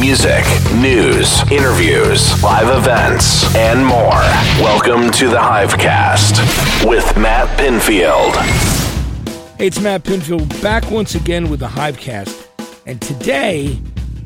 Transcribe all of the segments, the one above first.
music, news, interviews, live events, and more. Welcome to the Hivecast with Matt Pinfield. Hey, it's Matt Pinfield back once again with the Hivecast. And today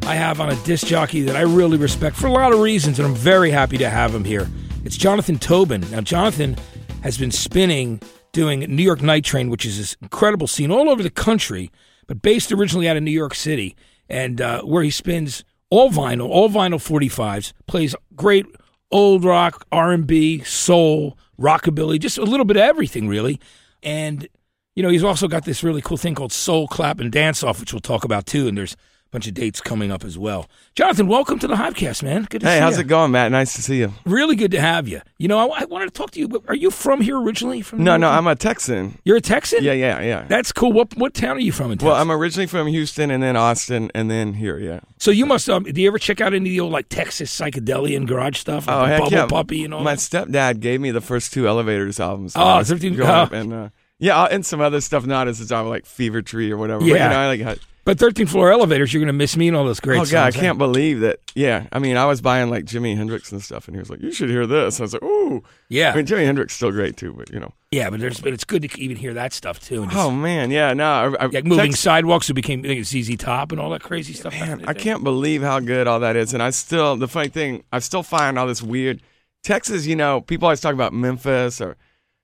I have on a disc jockey that I really respect for a lot of reasons, and I'm very happy to have him here. It's Jonathan Toubin. Now, Jonathan has been spinning doing New York Night Train, which is this incredible scene all over the country, but based originally out of New York City, and uh, where he spins all vinyl, all vinyl 45s, plays great old rock, R&B, soul, rockabilly, just a little bit of everything, really. And you know, he's also got this really cool thing called Soul Clap and Dance Off, which we'll talk about too. And there's bunch of dates coming up as well. Jonathan, welcome to the Hivecast, man. Good to hey, see how's it going, Matt? Nice to see you. Really good to have you. You know, I, I wanted to talk to you. Are you from here originally? From No, New no, York? I'm a Texan. You're a Texan. Yeah, yeah, yeah. That's cool. What what town are you from in Texas? Well, I'm originally from Houston, and then Austin, and then here. Yeah. so you must. Um, do you ever check out any of the old like Texas psychedelia and garage stuff? Like Oh, heck Bubble yeah. Puppy and all. My that? stepdad gave me the first two Elevators albums. Oh, when I was 13 growing oh. up, and uh, yeah, and some other stuff. Not as a job like Fever Tree or whatever. But, Yeah. you know, I like. But 13th floor elevators, you're gonna miss me and all those great. Stuff. Oh god, I can't believe that. Yeah, I mean, I was buying like Jimi Hendrix and stuff, and he was like, "You should hear this." I was like, "Ooh." Yeah, I mean, Jimi Hendrix is still great too, but you know. yeah, but there's but it's good to even hear that stuff too. Just, Oh man, yeah, no, I, I, like moving sidewalks who became I think it's ZZ Top and all that crazy stuff. Man, I can't believe how good all that is. And I still, the funny thing, I still find all this weird. Texas, you know, people always talk about Memphis or,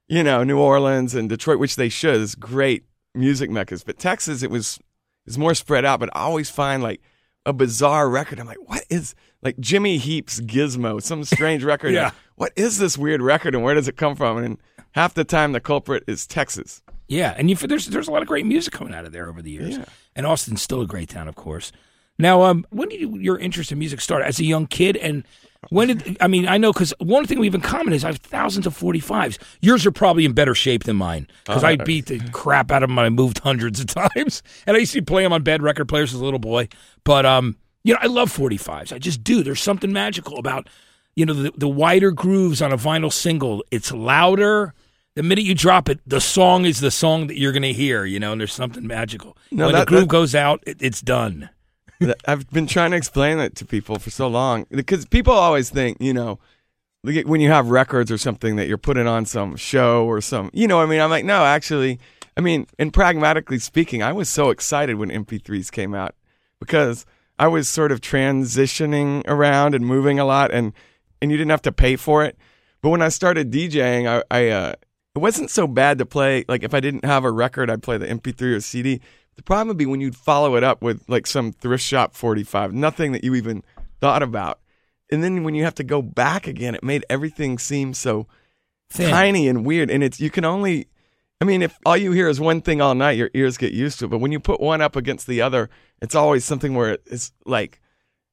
you know, New Orleans and Detroit, which they should. It's great music meccas. But Texas, it was, it's more spread out. But I always find like a bizarre record. I'm like, what is, like Jimmy Heap's Gizmo, some strange record. Yeah. What is this weird record and where does it come from? And half the time the culprit is Texas. Yeah, and you, there's there's a lot of great music coming out of there over the years. Yeah. And Austin's still a great town, of course. Now, um, when did you, your interest in music start? As a young kid, and when did I mean? I know because one thing we have in common is I have thousands of 45s. Yours are probably in better shape than mine because I beat the crap out of them. I moved hundreds of times, and I used to play them on bed record players as a little boy. But um, you know, I love 45s. I just do. There's something magical about you know the, the wider grooves on a vinyl single. It's louder. The minute you drop it, the song is the song that you're going to hear, you know, and there's something magical. No, when that- the groove that- goes out, it, it's done. I've been trying to explain that to people for so long because people always think, you know, when you have records or something that you're putting on some show or some, you know, I mean, I'm like, no, actually, I mean, and pragmatically speaking, I was so excited when MP3s came out because I was sort of transitioning around and moving a lot, and and you didn't have to pay for it. But when I started DJing, I, I uh, it wasn't so bad to play. Like if I didn't have a record, I'd play the MP3 or CD. The problem would be when you'd follow it up with like some thrift shop 45, nothing that you even thought about. And then when you have to go back again, it made everything seem so Thin. tiny and weird. And it's you can only, I mean, if all you hear is one thing all night, your ears get used to it. But when you put one up against the other, it's always something where it's like,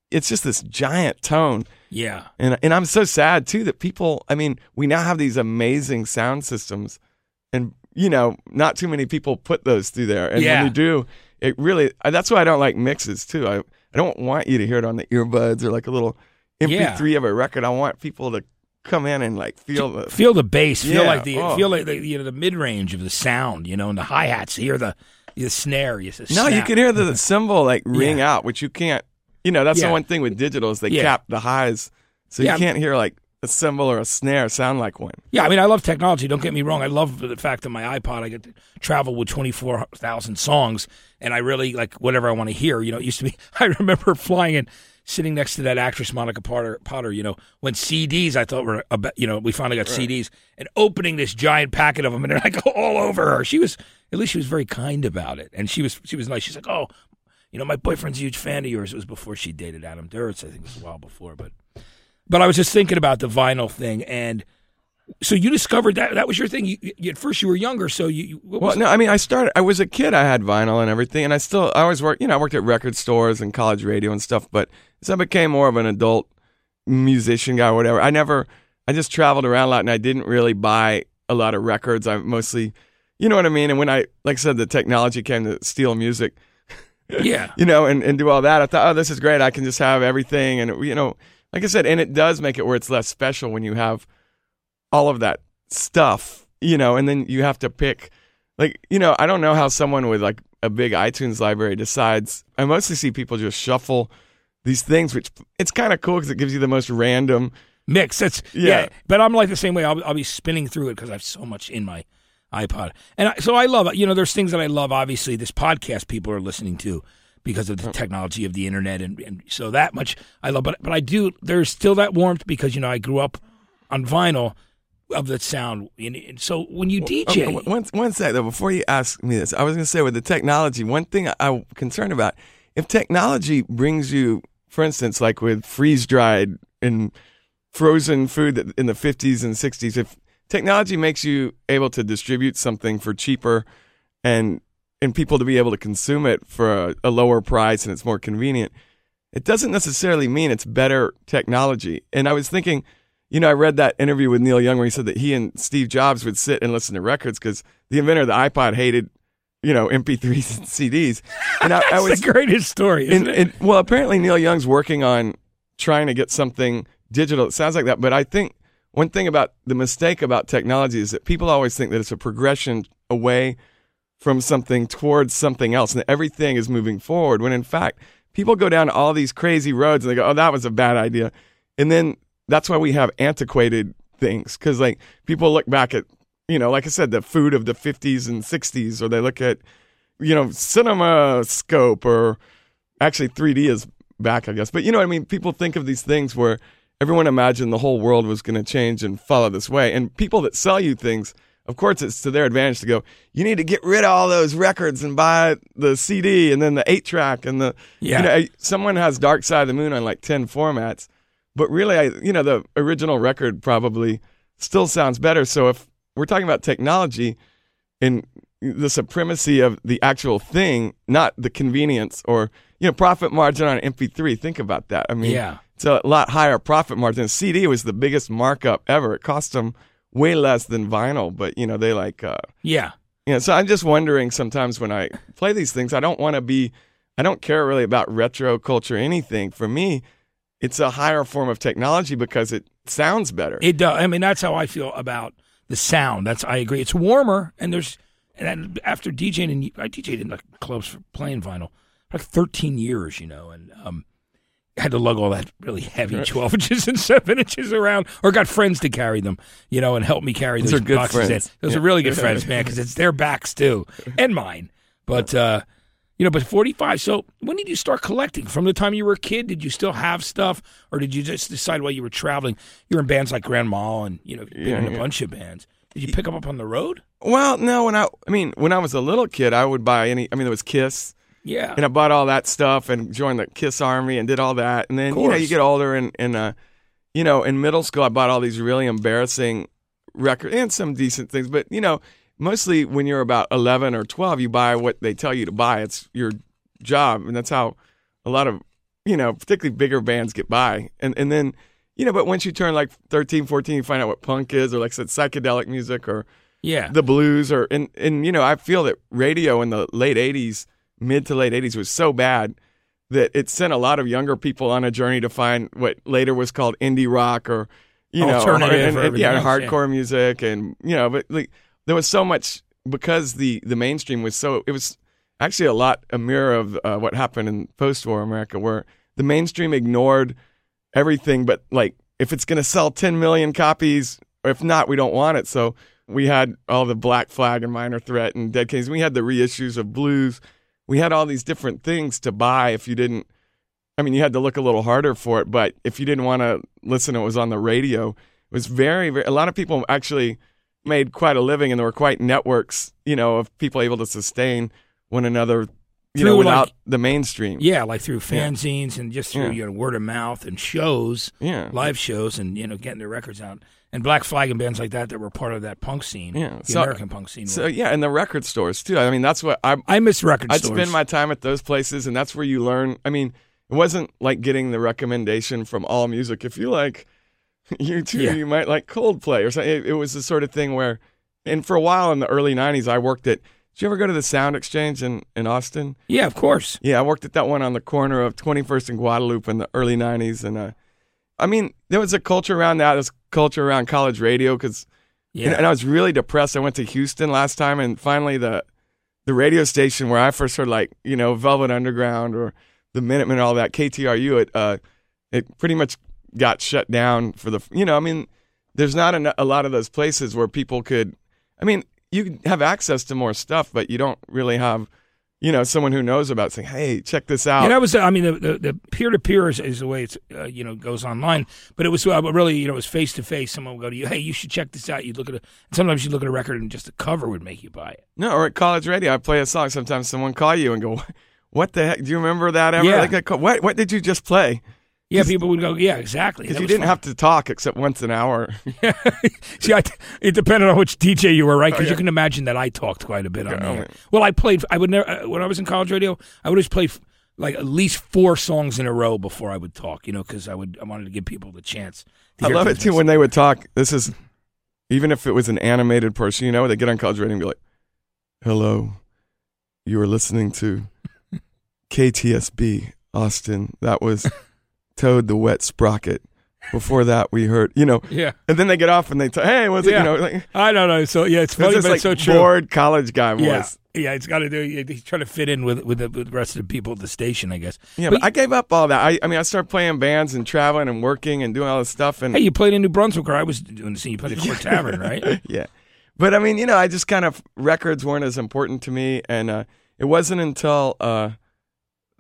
it's just this giant tone. Yeah. And and I'm so sad too that people. I mean, we now have these amazing sound systems, and you know, not too many people put those through there. And Yeah. when you do, it really. That's why I don't like mixes too. I I don't want you to hear it on the earbuds or like a little MP3 of a record. I want people to come in and like feel the. Feel the bass. Feel like the oh. feel like the you know the mid range of the sound. You know, and the hi hats. Hear the the snare. You No, you can hear the cymbal like ring Yeah. out, which you can't. You know, that's Yeah. the one thing with digital is they Yeah. cap the highs, so Yeah. you can't hear like a cymbal or a snare sound like one. Yeah, I mean, I love technology. Don't get me wrong. I love the fact that my iPod, I get to travel with 24,000 songs, and I really like whatever I want to hear. You know, it used to be, I remember flying and sitting next to that actress, Monica Potter, Potter you know, when CDs, I thought were, about, you know, we finally got CDs, and opening this giant packet of them, and they're like all over her. She was, at least she was very kind about it. And she was, she was nice. She's like, oh, you know, my boyfriend's a huge fan of yours. It was before she dated Adam Duritz. I think it was a while before, but, but I was just thinking about the vinyl thing and, so you discovered that that was your thing. You, you, at first, you were younger, so you. you what Well, no, I mean, I started. I was a kid. I had vinyl and everything, and I still. I always worked. You know, I worked at record stores and college radio and stuff. But as I became more of an adult musician guy, or whatever, I never. I just traveled around a lot, and I didn't really buy a lot of records. I mostly, you know what I mean. And when I, like I said, the technology came to steal music. yeah, you know, and, and do all that. I thought, oh, this is great. I can just have everything. And, you know, like I said, and it does make it where it's less special when you have all of that stuff, you know, and then you have to pick, like, you know, I don't know how someone with like a big iTunes library decides. I mostly see people just shuffle these things, which it's kind of cool because it gives you the most random. mix. That's Yeah. yeah. But I'm like the same way. I'll, I'll be spinning through it because I have so much in my iPod, and I, so I love. You know, there's things that I love. Obviously, this podcast people are listening to because of the technology of the internet, and, and so that much I love. But but I do. There's still that warmth because you know I grew up on vinyl of the sound. And, and so when you oh, DJ, Okay, one- one, sec though, before you ask me this, I was going to say with the technology, one thing I, I'm concerned about, if technology brings you, for instance, like with freeze dried and frozen food that in the 50s and 60s, if technology makes you able to distribute something for cheaper and and people to be able to consume it for a, a lower price and it's more convenient, it doesn't necessarily mean it's better technology. And I was thinking, you know, I read that interview with Neil Young where he said that he and Steve Jobs would sit and listen to records because the inventor of the iPod hated, you know, MP3s and CDs. And I, I that's was the greatest story. Isn't and, it? and- well, apparently Neil Young's working on trying to get something digital. It sounds like that, but I think one thing about the mistake about technology is that people always think that it's a progression away from something towards something else, and everything is moving forward. When in fact, people go down all these crazy roads and they go, "Oh, that was a bad idea," and then that's why we have antiquated things because like people look back at you know, like I said, the food of the 50s and 60s, or they look at you know, cinema scope or actually 3D is back, I guess. But you know I mean? People think of these things where everyone imagined the whole world was going to change and follow this way. And people that sell you things, of course, it's to their advantage to go, you need to get rid of all those records and buy the CD and then the 8 track and the, Yeah. you know, someone has Dark Side of the Moon on like 10 formats. But really, I, you know, the original record probably still sounds better. So if we're talking about technology and the supremacy of the actual thing, not the convenience or you know profit margin on MP3. Think about that. I mean, Yeah. it's a lot higher profit margin. CD was the biggest markup ever. It cost them way less than vinyl, but you know they like. Uh, yeah. you know, so I'm just wondering sometimes when I play these things, I don't want to be, I don't care really about retro culture or anything. For me, it's a higher form of technology because it sounds better. It does. I mean, that's how I feel about the sound. That's I agree. It's warmer, and there's and after DJing, and I DJed in the clubs for playing vinyl like 13 years, you know, and um, had to lug all that really heavy 12 inches and seven inches around, or got friends to carry them, you know, and help me carry Those those, are good boxes friends. in. Those Yeah. are really good friends, man, because it's their backs too and mine. But uh, you know, but 45. So when did you start collecting? From the time you were a kid, did you still have stuff, or did you just decide while you were traveling? You were in bands like Grand Mal, and you know, Yeah, in a yeah. bunch of bands. Did you pick them up on the road? well, no, when I, I mean, when I was a little kid, I would buy any, I mean, there was Kiss. Yeah, and I bought all that stuff and joined the Kiss Army and did all that. And then you know you get older and and uh, you know in middle school I bought all these really embarrassing records and some decent things, but you know mostly when you're about eleven or twelve you buy what they tell you to buy. It's your job, and that's how a lot of you know particularly bigger bands get by. And and then you know but once you turn like 13, 14, you find out what punk is or like I said psychedelic music or yeah, the blues or and and you know I feel that radio in the late '80s, mid to late '80s was so bad that it sent a lot of younger people on a journey to find what later was called indie rock or you know Alternative and- or and- yeah else, yeah. hardcore music and you know but like there was so much because the the mainstream was so it was actually a lot a mirror of uh, what happened in post-war America where the mainstream ignored everything but like if it's going to sell 10 million copies or if not we don't want it. So we had all the black flag and minor threat and dead kings we had the reissues of blues we had all these different things to buy if you didn't i mean you had to look a little harder for it but if you didn't want to listen it was on the radio it was very, very a lot of people actually made quite a living and there were quite networks you know of people able to sustain one another you know without like- the mainstream yeah, like through fanzines and just through Yeah. you know word of mouth and shows, yeah live shows, and you know getting their records out. And Black Flag and bands like that that were part of that punk scene, Yeah, the so- American punk scene. so yeah and the record stores too i mean that's what i I miss record stores. I'd stores. spend my time at those places, and that's where you learn. I mean, it wasn't like getting the recommendation from All Music. If you like U2, Yeah. you might like Coldplay or something. It, it was the sort of thing where, and for a while in the early '90s, I worked at. Did you ever go to the Sound Exchange in in Austin? yeah, of course. Yeah, I worked at that one on the corner of 21st and Guadalupe in the early '90s, and uh, I mean, there was a culture around that. There's culture around college radio because Yeah, and, and I was really depressed. I went to Houston last time, and finally the the radio station where I first heard like you know Velvet Underground or the Minutemen and all that. KTRU, it uh, it pretty much got shut down for the. You know, I mean, there's not a, a lot of those places where people could. I mean, you have access to more stuff, but you don't really have you know, someone who knows about saying, "Hey, check this out." Yeah, that was. I mean, the peer to peer is the way it's uh, you know goes online, but it was uh, really you know it was face to face. Someone would go to you, "Hey, you should check this out." You'd look at it. Sometimes you'd look at a record and just the cover would make you buy it. No, or at college radio, I play a song. Sometimes someone call you and go, "What the heck? Do you remember that ever?" Yeah. Like, what what did you just play? Yeah, people would go, yeah, exactly. Because you didn't fun. have to talk except once an hour. See, I, it depended on which DJ you were, right? Because oh, yeah. you can imagine that I talked quite a bit on there. Well, I played. I would never uh, when I was in college radio. I would always play like at least four songs in a row before I would talk. You know, because I would I wanted to give people the chance. I love it too when they would talk. This is even if it was an animated person. You know, they get on college radio and be like, "Hello, you are listening to KTSB Austin. That was." Toad the Wet Sprocket. Before that, we heard, you know, yeah. And then they get off and they, tell, hey, what's yeah. it, you know, like, I don't know. So yeah, it's funny, it's but like it's so true. Bored college guy yeah. Yeah, it's got to do. He's trying to fit in with with the, with the, rest of the people at the station, I guess. Yeah, but, but I gave up all that. I, I mean, I started playing bands and traveling and working and doing all this stuff. And hey, you played in New Brunswick, or I was doing the scene. You played at Court Tavern, right? yeah, but I mean, you know, I just kind of records weren't as important to me, and uh, it wasn't until uh,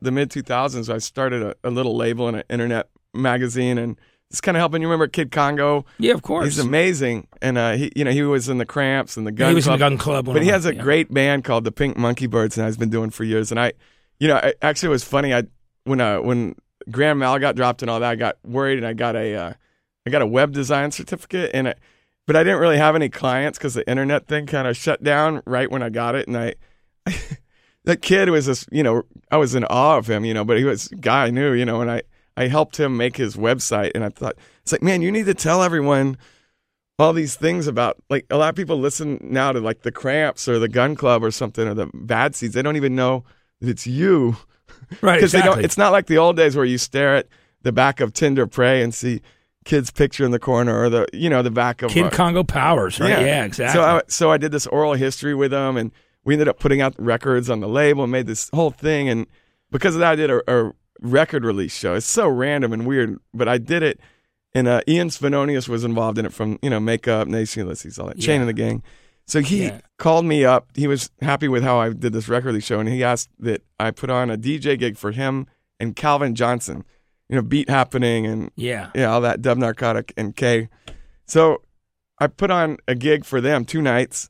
the mid 2000s I started a, a little label and an internet magazine and it's kind of helping. You remember Kid Congo? Yeah, of course. He's amazing, and uh, he, you know, he was in the Cramps and the Gun. Yeah, he was Club. in the Gun Club, but he has a yeah. great band called the Pink Monkey Birds, and I've been doing for years. And I, you know, I, actually, it was funny. I when uh, when Grand Mal got dropped and all that, I got worried, and I got a, uh, I got a web design certificate, and I, but I didn't really have any clients because the internet thing kind of shut down right when I got it, and I. that kid was just, you know, I was in awe of him, you know, but he was a guy I knew, you know, and I, I helped him make his website, and I thought it's like, man, you need to tell everyone all these things about like a lot of people listen now to like the Cramps or the Gun Club or something or the Bad Seeds. They don't even know that it's you, right? Because exactly. they don't. It's not like the old days where you stare at the back of Tender Prey and see kid's picture in the corner or the you know the back of Kid Congo Powers, right? Yeah, yeah exactly. So I, so I did this oral history with them, and we ended up putting out records on the label and made this whole thing. And because of that, I did a, a record release show. It's so random and weird, but I did it. And uh, Ian Svenonius was involved in it from you know Makeup, Nation Ulysses, all that yeah. Chain and the Gang. So he yeah. called me up. He was happy with how I did this record release show, and he asked that I put on a DJ gig for him and Calvin Johnson. You know, beat happening and yeah, yeah, all that Dub Narcotic and K. So I put on a gig for them two nights,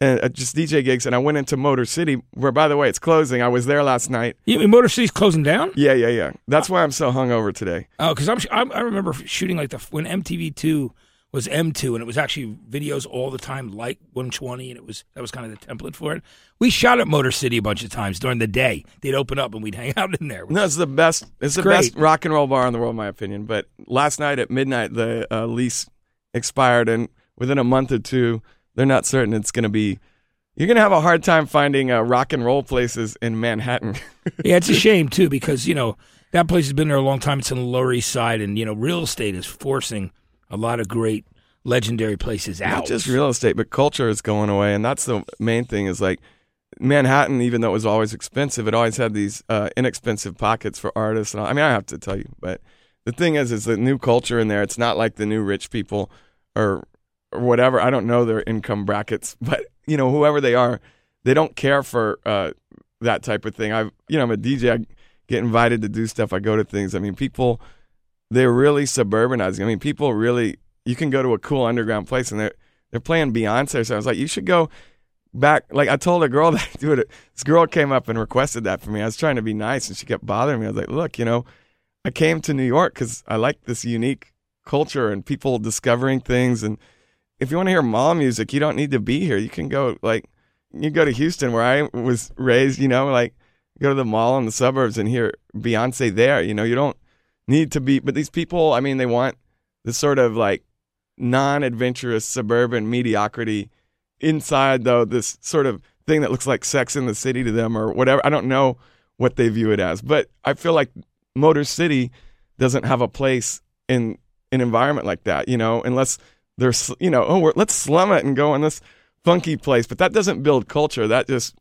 uh, just DJ gigs, and I went into Motor City, where by the way it's closing. I was there last night. You mean Motor City's closing down? Yeah, yeah, yeah. That's why I'm so hungover today. Oh, because I'm, I'm, i remember shooting like the when MTV two was M2 and it was actually videos all the time like 120 and it was that was kind of the template for it. We shot at Motor City a bunch of times during the day. They'd open up and we'd hang out in there. No, it's the best. It's the great. best rock and roll bar in the world, in my opinion. But last night at midnight, the uh, lease expired, and within a month or two, they're not certain it's going to be you're gonna have a hard time finding uh, rock and roll places in Manhattan. yeah, it's a shame too because you know that place has been there a long time. It's in the Lower East Side, and you know real estate is forcing a lot of great legendary places out. Not just real estate, but culture is going away, and that's the main thing. Is like Manhattan, even though it was always expensive, it always had these uh, inexpensive pockets for artists. And all. I mean, I have to tell you, but the thing is, is the new culture in there. It's not like the new rich people or or whatever. I don't know their income brackets, but you know, whoever they are, they don't care for uh, that type of thing. I, you know, I'm a DJ. I get invited to do stuff. I go to things. I mean, people, they're really suburbanizing. I mean, people really, you can go to a cool underground place and they're they're playing Beyonce. So I was like, you should go back. Like I told a girl that it. This girl came up and requested that for me. I was trying to be nice, and she kept bothering me. I was like, look, you know, I came to New York because I like this unique culture and people discovering things and if you want to hear mall music, you don't need to be here. You can go like you go to Houston where I was raised, you know, like go to the mall in the suburbs and hear Beyonce there. You know, you don't need to be but these people, I mean, they want this sort of like non-adventurous suburban mediocrity inside though this sort of thing that looks like sex in the city to them or whatever. I don't know what they view it as, but I feel like Motor City doesn't have a place in an environment like that, you know, unless there's you know oh let's slum it and go in this funky place but that doesn't build culture that just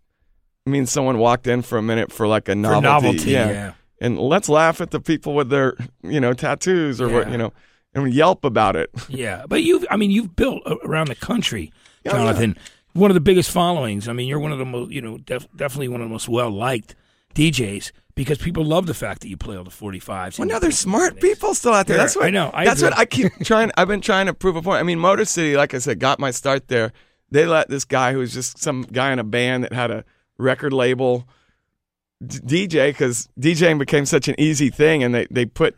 means someone walked in for a minute for like a novelty, novelty yeah. yeah. and let's laugh at the people with their you know tattoos or what you know and yelp about it. Yeah, but you've I mean you've built around the country, Oh, Jonathan. One of the biggest followings. I mean, you're one of the most you know def- definitely one of the most well liked DJs because people love the fact that you play all the 45s. Well, no, there's smart people still out there. That's what I know, I that's what. I keep trying. I've been trying to prove a point. I mean, Motor City, like I said, got my start there. They let this guy who was just some guy in a band that had a record label d- DJ because DJing became such an easy thing, and they they put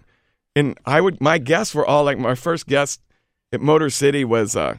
and I would my guests were all like my first guest at Motor City was uh,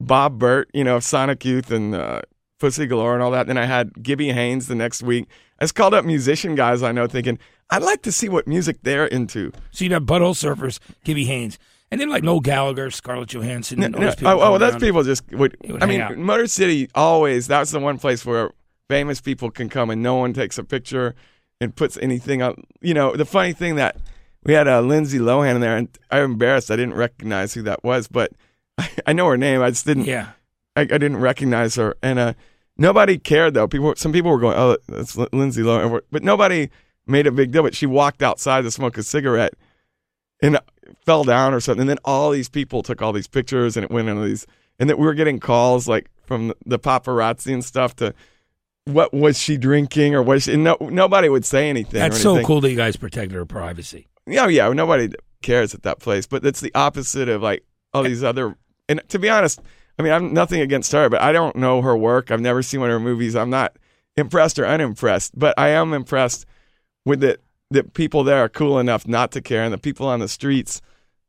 Bob Bert, you know, Sonic Youth and uh, Pussy Galore and all that. Then I had Gibby Haynes the next week. I just called up musician guys I know, thinking I'd like to see what music they're into. So you'd have Butthole Surfers, Gibby Haynes, and then like Noel Gallagher, Scarlett Johansson. and No, those people oh, oh, that's people just would. would I mean, out. Motor City always. That's the one place where famous people can come and no one takes a picture and puts anything up. You know, the funny thing that we had uh, Lindsay Lohan in there, and I'm embarrassed I didn't recognize who that was, but I, I know her name. I just didn't. Yeah, I, I didn't recognize her, and uh, nobody cared though. People, some people were going, "Oh, that's Lin- Lindsay Lohan," but nobody made a big deal. But she walked outside to smoke a cigarette and fell down or something. And then all these people took all these pictures, and it went into these, and that we were getting calls like from the paparazzi and stuff to. What was she drinking, or was she? and No, nobody would say anything. that's or so cool that you guys protected her privacy. Yeah, yeah. Nobody cares at that place, but it's the opposite of like all these other. And to be honest, I mean, I'm nothing against her, but I don't know her work. I've never seen one of her movies. I'm not impressed or unimpressed, but I am impressed with that that people there are cool enough not to care, and the people on the streets,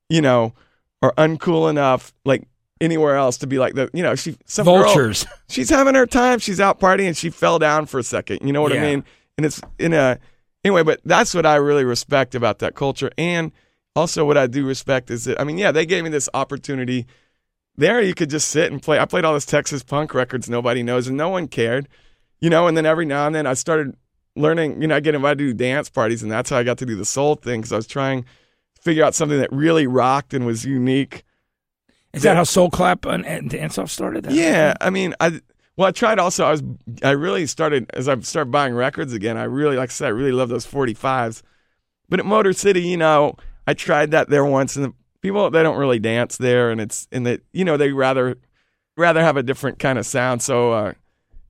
you know, are uncool enough, like anywhere else, to be like the, you know, she some girl- Vultures. she's having her time. She's out partying and she fell down for a second. You know what I mean? And it's in a anyway, but that's what I really respect about that culture. And also what I do respect is that I mean, yeah, they gave me this opportunity. There you could just sit and play. I played all this Texas punk records nobody knows and no one cared. You know, and then every now and then I started learning, you know, I get invited to dance parties and that's how I got to do the soul thing because I was trying to figure out something that really rocked and was unique. Is that how Soul Clap and, Dance Off started? That Yeah, I mean, I well, I tried also. I was, I really started as I started buying records again. I really, like I said, I really love those forty fives. But at Motor City, you know, I tried that there once, and the people they don't really dance there, and it's and that you know they rather rather have a different kind of sound. So uh,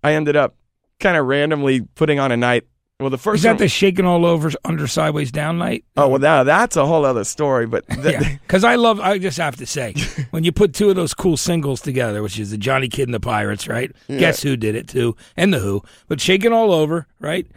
I ended up kind of randomly putting on a night. Well, the first Is that one- the shaking all over under sideways down night? oh well, that, that's a whole other story. But th- Yeah, because I love. I just have to say, when you put two of those cool singles together, which is the Johnny Kidd and the Pirates, right? Guess who did it too, and the Who, but shaking all over, right?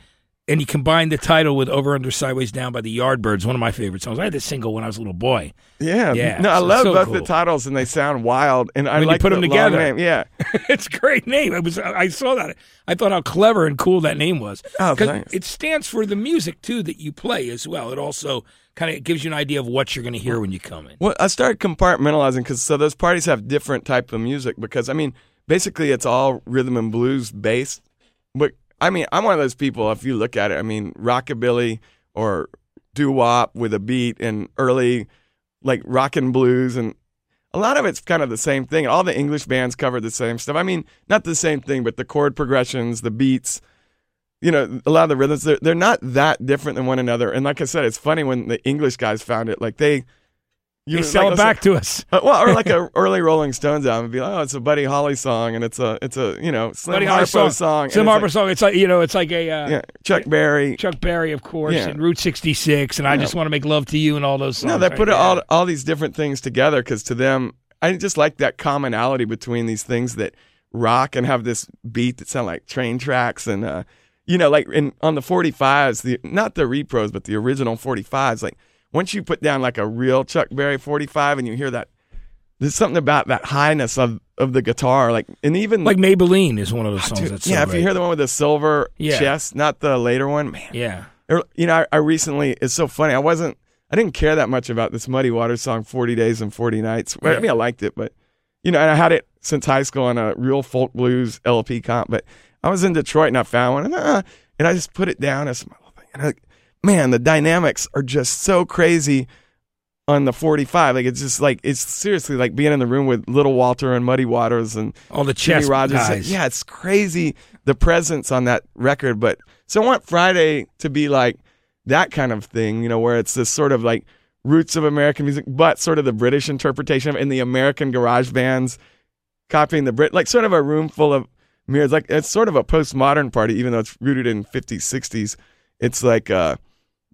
And he combined the title with "Over Under Sideways Down" by the Yardbirds, one of my favorite songs. I had this single when I was a little boy. yeah, Yeah, no, I so- love so both cool. the titles, and they sound wild. And I When you like put the them together. name. Yeah. it's a great name. It was. I saw that. I thought how clever and cool that name was. Oh, thanks. it stands for the music too that you play as well. It also kind of gives you an idea of what you're going to hear when you come in. Well, I started compartmentalizing because so those parties have different type of music because I mean basically it's all rhythm and blues based, but I mean I'm one of those people. If you look at it, I mean rockabilly or doo wop with a beat and early like rock and blues and a lot of it's kind of the same thing. All the English bands cover the same stuff. I mean, not the same thing, but the chord progressions, the beats, you know, a lot of the rhythms, they're, they're not that different than one another. And like I said, it's funny when the English guys found it, like they, you They sell like it back to us. uh, well, or like a early Rolling Stones album, be like, oh, it's a Buddy Holly song, and it's a, it's a, you know, Slim Buddy Holly Harpo song, and Slim Harpo like- song. It's like you know, it's like a uh, yeah, Chuck Berry. Chuck Berry, of course, Yeah. and Route 66, and I just want to make love to you, and all those songs. No, they right? put all all these different things together because to them, I just like that commonality between these things that rock and have this beat that sound like train tracks and uh, you know, like in on the 45s, the not the repros, but the original 45s. Like once you put down like a real Chuck Berry 45 and you hear that, there's something about that highness of of the guitar, like and even Like Maybellene is one of those songs. Dude, that's so yeah, if you hear the one with the silver Yeah. Chess, not the later one, man. yeah, You know, I, I recently, it's so funny. I wasn't, I didn't care that much about this Muddy Waters song, 40 Days and 40 Nights. Well, I mean, I liked it, but, you know, and I had it since high school on a real folk blues LP comp, but I was in Detroit and I found one and, uh, and I just put it down as my little thing. And I, like, man, the dynamics are just so crazy on the 45. Like, it's just like, it's seriously like being in the room with Little Walter and Muddy Waters and, all the Jimmy chess Rogers. guys. Yeah, it's crazy the presence on that record. But so I want Friday to be like that kind of thing, you know, where it's this sort of like roots of American music, but sort of the British interpretation of in the American garage bands copying the Brit, like sort of a room full of mirrors. Like it's sort of a postmodern party, even though it's rooted in 50s, 60s. It's like uh,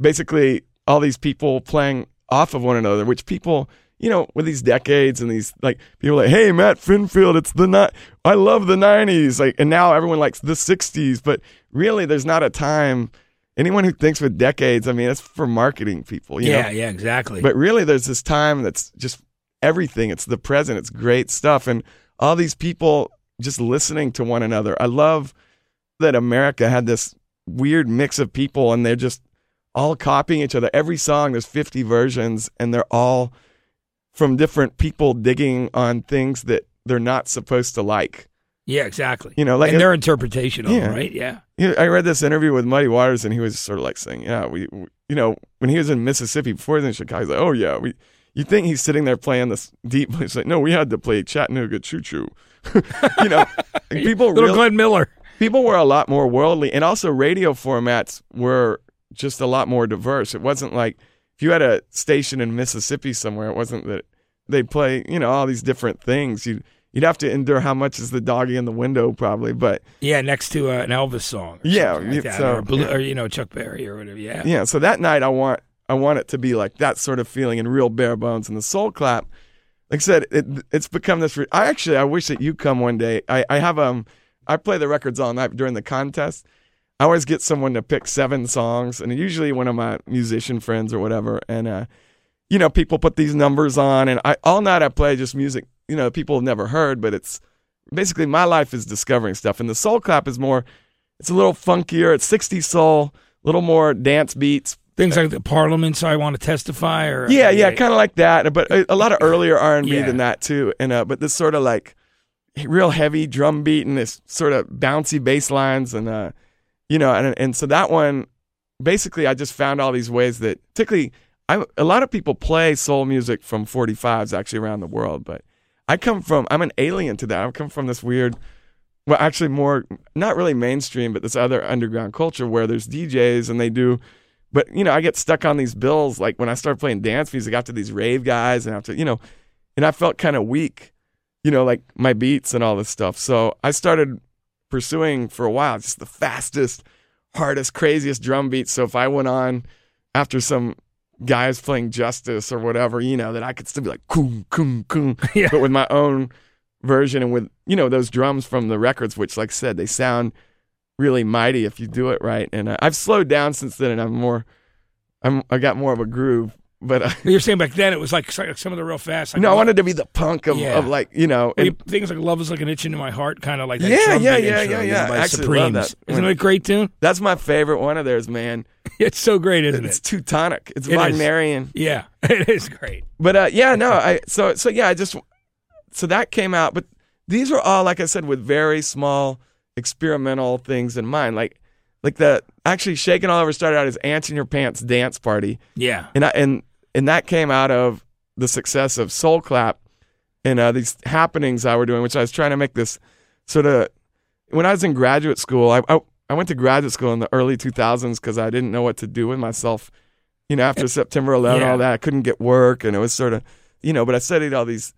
basically all these people playing off of one another, which people, you know, with these decades and these like people like, hey, Matt Pinfield, it's the ni- I love the 90s, like, and now everyone likes the 60s, but really, there's not a time. Anyone who thinks with decades, I mean, it's for marketing people. You yeah, know? yeah, exactly. But really, there's this time that's just everything. It's the present. It's great stuff, and all these people just listening to one another. I love that America had this weird mix of people, and they're just all copying each other. Every song, there's 50 versions, and they're all from different people digging on things that they're not supposed to like. yeah, exactly. You know, like and their interpretation of Yeah. right? Yeah. You know, I read this interview with Muddy Waters, and he was sort of like saying, "Yeah, we, we you know, when he was in Mississippi before he was in Chicago, he's like, oh yeah, we." You think he's sitting there playing this deep? He's like, no, we had to play Chattanooga Choo Choo. you know, people Little really, Glenn Miller. people were a lot more worldly, and also radio formats were just a lot more diverse. It wasn't like if you had a station in Mississippi somewhere, it wasn't that they'd play, you know, all these different things. You you'd have to endure how much is the doggy in the window, probably, but Yeah, next to uh, an Elvis song. Yeah, like that, so- or, Blue, yeah. or you know Chuck Berry or whatever. Yeah. yeah. So that night, I want I want it to be like that sort of feeling and real bare bones. And the soul clap, like I said, it, it's become this. Re- I actually I wish that you come one day. I I have um I play the records all night during the contest. I always get someone to pick seven songs, and usually one of my musician friends or whatever. And uh, you know, people put these numbers on, and I all night I play just music. You know, people have never heard, but it's basically my life is discovering stuff. And the soul clap is more. It's a little funkier. It's 60s soul, a little more dance beats, Things like the Parliament, so I want to testify, or yeah, yeah, kind of like that, but a, a lot of earlier R and B than that too. And uh, but this sort of like real heavy drum beat and this sort of bouncy bass lines and uh, you know, and and so that one, basically, I just found all these ways that, particularly, I a lot of people play soul music from 45s actually around the world, but I come from I'm an alien to that. I come from this weird. Well, actually, more not really mainstream, but this other underground culture where there's DJs and they do but you know, I get stuck on these bills. Like when I started playing dance music after these rave guys, and after you know, and I felt kind of weak, you know, like my beats and all this stuff. So I started pursuing for a while just the fastest, hardest, craziest drum beats. So if I went on after some guys playing Justice or whatever, you know, that I could still be like coom coom coom, Yeah. but with my own version and with you know those drums from the records, which like I said, they sound really mighty if you do it right. And uh, I've slowed down since then, and I'm more, I'm I got more of a groove. But uh, You're saying back then it was like, like some of the real fast. Like no, I wanted to be the punk of, Yeah. of like you know. And, things like "Love Is Like an Itching in My Heart," kind of like that. Yeah, drum yeah, yeah, intro, yeah, you know, yeah. I actually Supremes. love that. Isn't it a great tune? that's my favorite one of theirs, man. It's so great, isn't It's it? It's Teutonic. It's It is. Wagnerian. Yeah, it is great. But uh, yeah, no, I so so yeah, I just so that came out. But these were all, like I said, with very small experimental things in mind. Like like the actually shaking all over started out as ants in your pants dance party. Yeah, and I, and and that came out of the success of Soul Clap and uh, these happenings I were doing, which I was trying to make this sort of. When I was in graduate school, I I, I went to graduate school in the early 2000s because I didn't know what to do with myself. You know, after September 11, Yeah. all that, I couldn't get work, and it was sort of, you know. But I studied all these.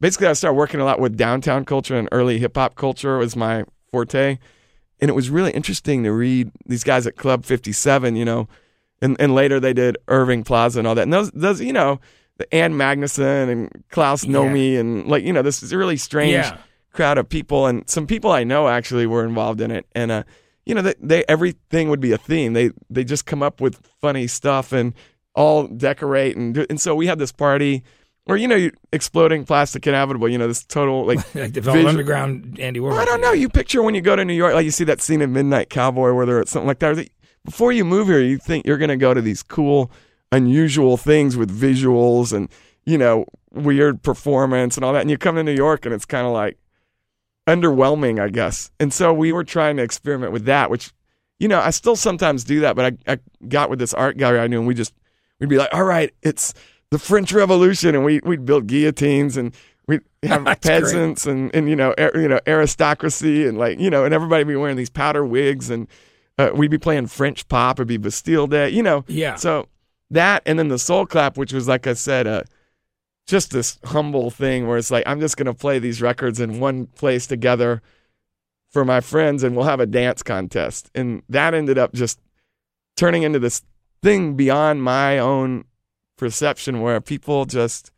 Basically, I started working a lot with downtown culture and early hip hop culture was my forte, and it was really interesting to read these guys at Club 57. You know, and and later they did Irving Plaza and all that. And those those you know, the Ann Magnuson and Klaus Yeah. Nomi and like you know this is a really strange Yeah. crowd of people and some people I know actually were involved in it and uh you know they, they everything would be a theme. They they just come up with funny stuff and all decorate and do, and so we had this party. Or you know, you, exploding plastic inevitable. You know, this total like like the Velvet Underground, Andy Warhol. I don't know. You picture when you go to New York, like you see that scene in Midnight Cowboy where they're at something like that. Before you move here, you think you're going to go to these cool, unusual things with visuals and, you know, weird performance and all that. And you come to New York and it's kind of like underwhelming, I guess. And so we were trying to experiment with that, which, you know, I still sometimes do that, but I, I got with this art gallery I knew and we just, we'd be like, all right, it's the French Revolution. And we, we'd build guillotines and we'd have great. peasants and, and, you know, ar- you know, aristocracy and like, you know, and everybody be wearing these powder wigs and, uh, we'd be playing French pop. It'd be Bastille Day, you know. Yeah. So that, and then the Soul Clap, which was like I said, uh, just this humble thing where it's like I'm just gonna play these records in one place together for my friends, and we'll have a dance contest, and that ended up just turning into this thing beyond my own perception, where people just,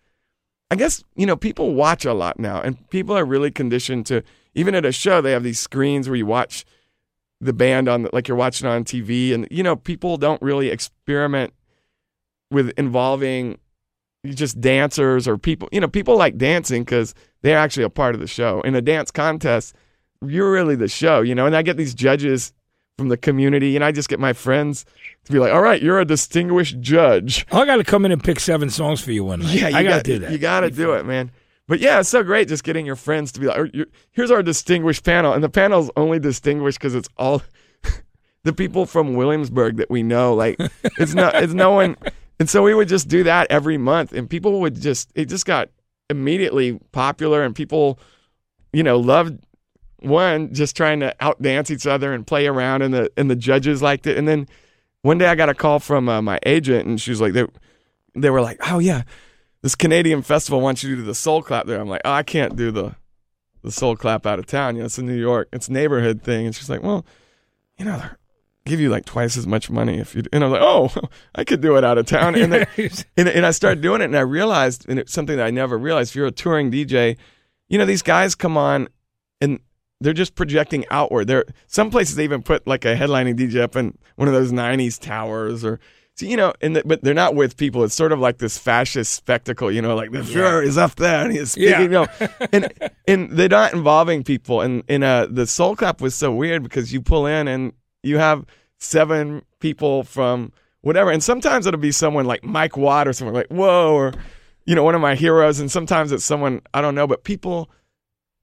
I guess, you know, people watch a lot now, and people are really conditioned to even at a show they have these screens where you watch the band on like you're watching on TV and you know people don't really experiment with involving just dancers or people you know people like dancing cuz they're actually a part of the show in a dance contest you're really the show you know and I get these judges from the community and I just get my friends to be like all right you're a distinguished judge I got to come in and pick seven songs for you one night. yeah, you I got gotta to do that. You got to do it, man. But yeah, it's so great just getting your friends to be like, "Oh, here's our distinguished panel. And the panel's only distinguished because it's all the people from Williamsburg that we know. Like, it's not, it's no one. And so we would just do that every month. And people would just, it just got immediately popular. And people, you know, loved one, just trying to outdance each other and play around. And the, and the judges liked it. And then one day I got a call from uh, my agent and she was like, they, they were like, oh, yeah this Canadian festival wants you to do the soul clap there. I'm like, oh, I can't do the the soul clap out of town. You know, it's in New York. It's a neighborhood thing. And she's like, well, you know, they'll give you like twice as much money if you. Do. And I'm like, oh, I could do it out of town. And then, and, and I started doing it, and I realized, and it's something that I never realized. If you're a touring DJ, you know, these guys come on, and they're just projecting outward. There, some places they even put like a headlining DJ up in one of those '90s towers, or so, you know, and the, but they're not with people. It's sort of like this fascist spectacle, you know, like the Fuhrer is up there and he's speaking, Yeah. you know, and and they're not involving people. And and uh, the Soul Clap was so weird because you pull in and you have seven people from whatever, and sometimes it'll be someone like Mike Watt or someone like whoa, or you know, one of my heroes, and sometimes it's someone I don't know, but people.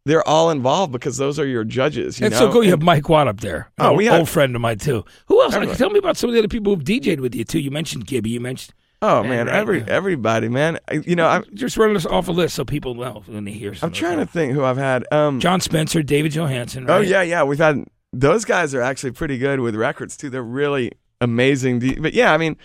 They're all involved because those are your judges. You It's know? so cool. You And- have Mike Watt up there. Oh, An we had- old friend of mine too. Who else? Like, Everybody. tell me about some of the other people who've DJ'd with you too. You mentioned Gibby. You mentioned. Oh Man, man, right every now. everybody, man. You know, I'm Just running this off a list so people know when they hear. I'm trying to think who I've had. Um, Jon Spencer, David Johansen. oh yeah, yeah. We've had those guys are actually pretty good with records too. They're really amazing. But yeah, I mean,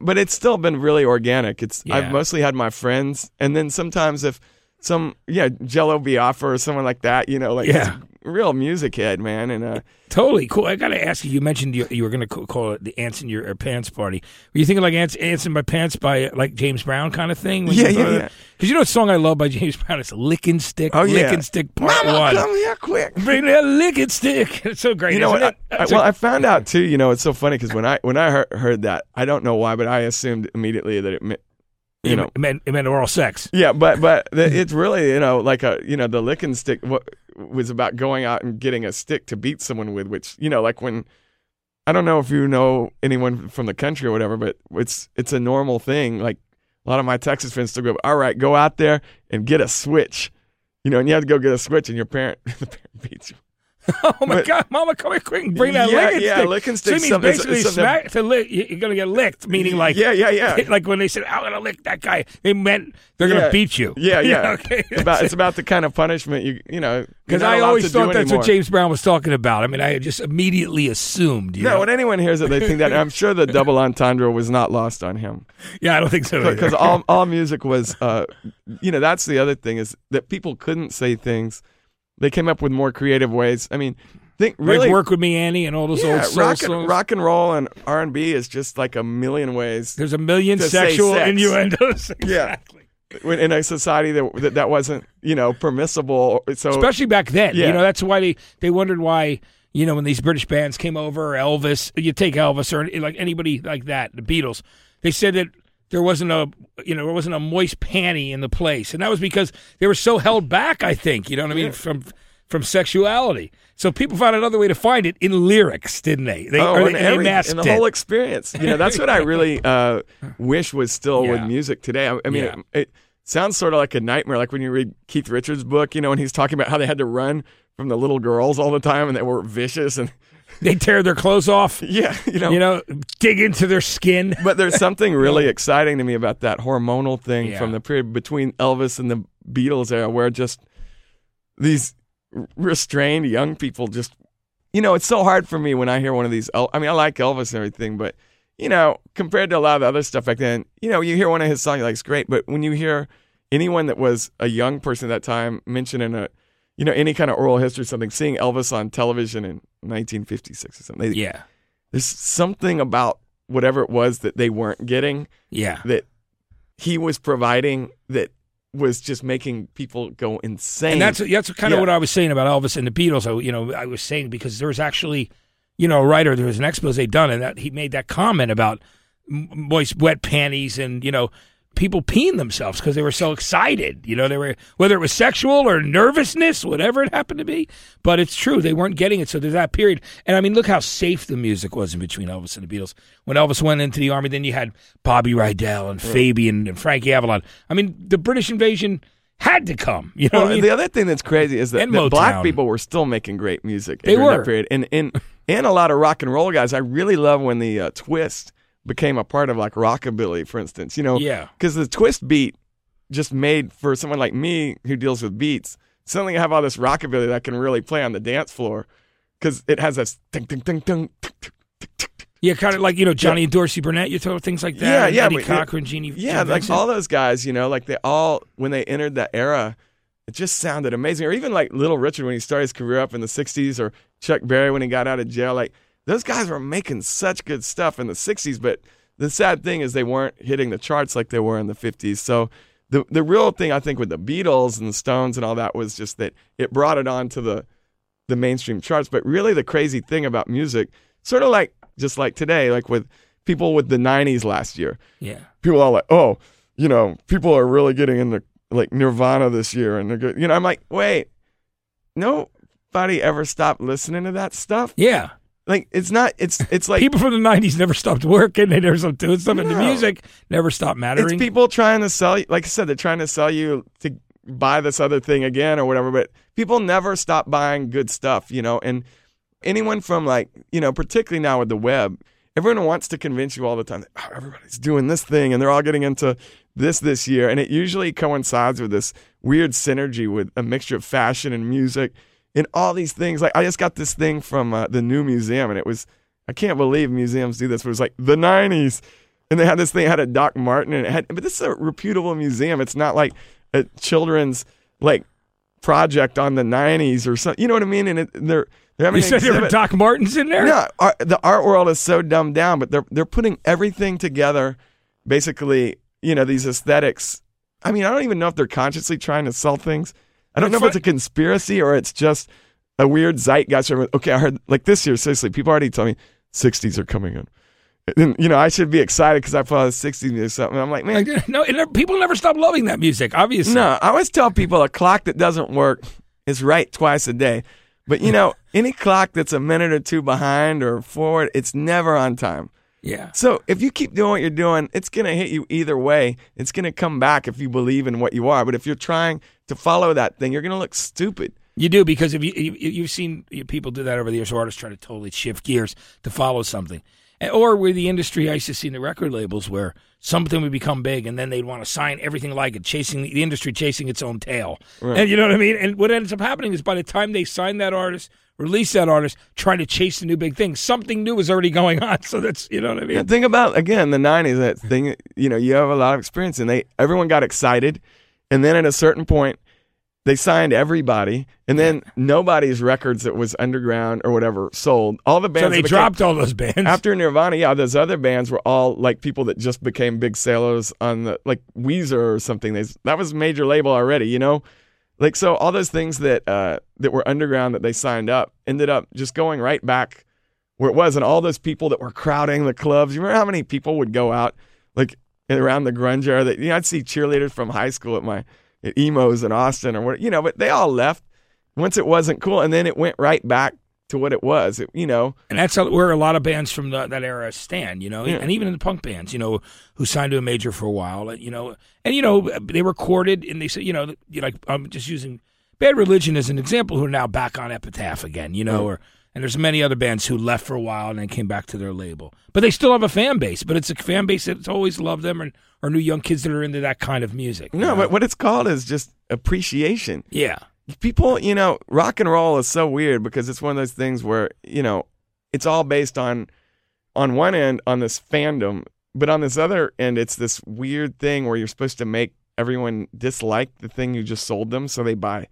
but it's still been really organic. It's Yeah. I've mostly had my friends, and then sometimes if some yeah Jello Biafra or someone like that, you know, like Yeah. real music head, man, and uh, Totally cool. I got to ask you. You mentioned you, you were going to call it the Ants in Your Pants Party. Were you thinking like Ants, Ants in My Pants by like James Brown kind of thing? Yeah, yeah, yeah. Because you know what song I love by James Brown? It's Lickin' Stick. oh yeah, Lickin' Stick Part Mama, One. come here quick. Bring that licking stick. It's so great. You know isn't what? it? I, I, well, a- I found out too. You know, it's so funny because when I when I heard, heard that, I don't know why, but I assumed immediately that it meant, you know, it meant, it meant oral sex. Yeah, but but the, it's really you know like a you know the licking stick what was about going out and getting a stick to beat someone with, which you know like when I don't know if you know anyone from the country or whatever, but it's it's a normal thing. Like a lot of my Texas friends still go, all right, go out there and get a switch, you know, and you have to go get a switch, and your parent the parent beats you. Oh my But- God, Mama, come here quick and bring that Yeah, licking yeah, stick. licking So means something- basically something- smack to lick. You're gonna get licked, meaning like yeah, yeah, yeah. like when they said I'm gonna lick that guy, they meant they're gonna beat you. Yeah, yeah. okay. It's about it's about the kind of punishment you you know Because I always thought that's what James Brown was talking about. I mean, I just immediately assumed. You No, know? when anyone hears it, they think that. I'm sure the double entendre was not lost on him. yeah, I don't think so. because all all music was uh you know that's the other thing is that people couldn't say things they came up with more creative ways i mean think Like really work with me, Annie, and all those yeah, old soul rock, songs. and, rock and roll and r&b is just like a million ways There's a million sexual sex. innuendos. Yeah. exactly. when- in a society that, that that wasn't you know permissible so Especially back then. Yeah. You know, that's why they, they wondered why, you know, when these British bands came over, Elvis, you take Elvis or like anybody like that, the Beatles, they said that there wasn't a, you know, there wasn't a moist panty in the place. And that was because they were so held back, I think, you know what I mean, from from sexuality. So people found another way to find it in lyrics, didn't they? They, Oh, they, every, they masked and the it. whole experience. You know, that's what I really uh, wish was still with music today. I, I mean, Yeah. it, it sounds sort of like a nightmare, like when you read Keith Richards' book, you know, and he's talking about how they had to run from the little girls all the time and they were vicious. And they tear their clothes off, yeah, you know, you know, dig into their skin. but there's something really exciting to me about that hormonal thing Yeah. from the period between Elvis and the Beatles era, where just these restrained young people just you know, it's so hard for me when I hear one of these. I mean, I like Elvis and everything, but you know, compared to a lot of the other stuff back then, you know, you hear one of his songs, you're like, it's great. But when you hear anyone that was a young person at that time mentioning a, you know, any kind of oral history or something, seeing Elvis on television in 1956 or something, they, Yeah. there's something about whatever it was that they weren't getting Yeah. that he was providing that was just making people go insane. And that's that's kind of Yeah. what I was saying about Elvis and the Beatles. I, you know, I was saying because there was actually, you know, a writer there was an expose done, and that he made that comment about moist, wet panties, and you know, people peeing themselves because they were so excited. You know, they were whether it was sexual or nervousness, whatever it happened to be. But it's true they weren't getting it. So there's that period, and I mean, look how safe the music was in between Elvis and the Beatles. When Elvis went into the army, then you had Bobby Rydell and Fabian and Frankie Avalon. I mean, the British invasion. Had to come, you know. Well, I mean? the other thing that's crazy is that, that black people were still making great music They were. that period, and and and a lot of rock and roll guys. I really love when the uh, twist became a part of like rockabilly, for instance. You know, Yeah. because the twist beat just made for someone like me who deals with beats. Suddenly, I have all this rockabilly that I can really play on the dance floor because it has this ding ding ding ding. Yeah, kind of like you know Johnny and Dorsey Burnett. You throw things like that. Yeah, yeah, Eddie Cochran, Jeannie. Yeah, like all those guys, you know, like they all when they entered that era, it just sounded amazing. Or even like Little Richard when he started his career up in the '60s, or Chuck Berry when he got out of jail. Like those guys were making such good stuff in the '60s, but the sad thing is they weren't hitting the charts like they were in the '50s. So the the real thing I think with the Beatles and the Stones and all that was just that it brought it on to the the mainstream charts. But really, the crazy thing about music, sort of like just like today, like with people with the '90s last year yeah, people are like, oh, you know, people are really getting into like Nirvana this year, and they're good. You know, I'm like, wait, nobody ever stopped listening to that stuff. yeah. Like, it's not. It's it's like People from the '90s never stopped working. They never stopped doing something. The music never stopped it's mattering. people trying to sell you. Like I said, they're trying to sell you to buy this other thing again or whatever. But people never stop buying good stuff. You know, and anyone from like you know, particularly now with the web, everyone wants to convince you all the time that oh, everybody's doing this thing and they're all getting into this this year, and it usually coincides with this weird synergy with a mixture of fashion and music and all these things. Like I just got this thing from uh, the new museum, and it was I can't believe museums do this, but it was like the '90s, and they had this thing it had a Doc Martens, and it had. But this is a reputable museum. It's not like a children's like project on the '90s or something. You know what I mean? And it, they're they're having you said there were Doc Martens in there. no, art, the art world is so dumbed down, but they're they're putting everything together. Basically, you know, these aesthetics. I mean, I don't even know if they're consciously trying to sell things. I don't know if it's a conspiracy or it's just a weird zeitgeist. Okay, I heard like this year. Seriously, people already tell me '60s are coming in. And, you know, I should be excited because I follow the '60s music. Or something. I'm like, man, no, it never, people never stop loving that music. Obviously, no, I always tell people a clock that doesn't work is right twice a day. But you know, any clock that's a minute or two behind or forward, it's never on time. Yeah, So if you keep doing what you're doing, it's going to hit you either way. It's going to come back if you believe in what you are. But if you're trying to follow that thing, you're going to look stupid. you do because if you, you you've seen people do that over the years. Artists try to totally shift gears to follow something, or with the industry, I used to see in the record labels where something would become big, and then they'd want to sign everything like it, chasing the industry, chasing its own tail. And you know what I mean. And what ends up happening is by the time they sign that artist, release that artist, trying to chase the new big thing, something new is already going on. So that's you know what I mean. And think about again the '90s. That thing, you know, you have a lot of experience, and they everyone got excited, and then at a certain point, they signed everybody, and then nobody's records that was underground or whatever sold. All the bands So they became- dropped all those bands. after Nirvana, yeah, those other bands were all like people that just became big sailors on the like Weezer or something. They, that was major label already, you know. Like so, all those things that uh, that were underground that they signed up ended up just going right back where it was, and all those people that were crowding the clubs. You remember how many people would go out like around the grunge era? That you know, I'd see cheerleaders from high school at my at Emo's in Austin or what, you know. But they all left once it wasn't cool, and then it went right back to what it was. It, you know, And that's where a lot of bands from the, that era stand, you know, Yeah. and even in the punk bands, you know, who signed to a major for a while, you know, and you know they recorded and they said, you know, like I'm just using Bad Religion as an example, who are now back on Epitaph again, you know, or and there's many other bands who left for a while and then came back to their label, but they still have a fan base, but it's a fan base that's always loved them, and or new young kids that are into that kind of music. no, know? but what it's called is just appreciation. yeah, people, you know, rock and roll is so weird because it's one of those things where, you know, it's all based on on one end on this fandom, but on this other end it's this weird thing where you're supposed to make everyone dislike the thing you just sold them so they buy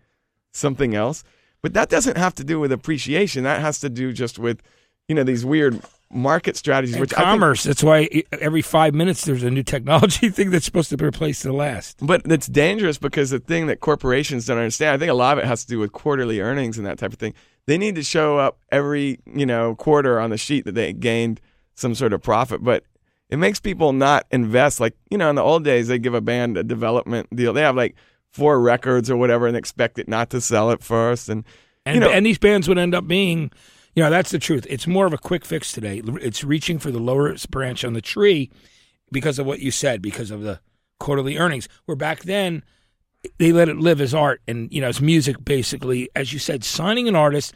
something else. But that doesn't have to do with appreciation. That has to do just with, you know, these weird market strategies, And which I think- commerce. that's why every five minutes there's a new technology thing that's supposed to replace the last. But it's dangerous because the thing that corporations don't understand, I think a lot of it has to do with quarterly earnings and that type of thing. They need to show up every, you know, quarter on the sheet that they gained some sort of profit. But it makes people not invest. Like, you know, in the old days, they give a band a development deal. They have like four records or whatever and expect it not to sell at first. And, And, you know, and these bands would end up being, you know, that's the truth. It's more of a quick fix today. It's reaching for the lowest branch on the tree because of what you said, because of the quarterly earnings. Where back then, they let it live as art and, you know, as music basically. As you said, signing an artist,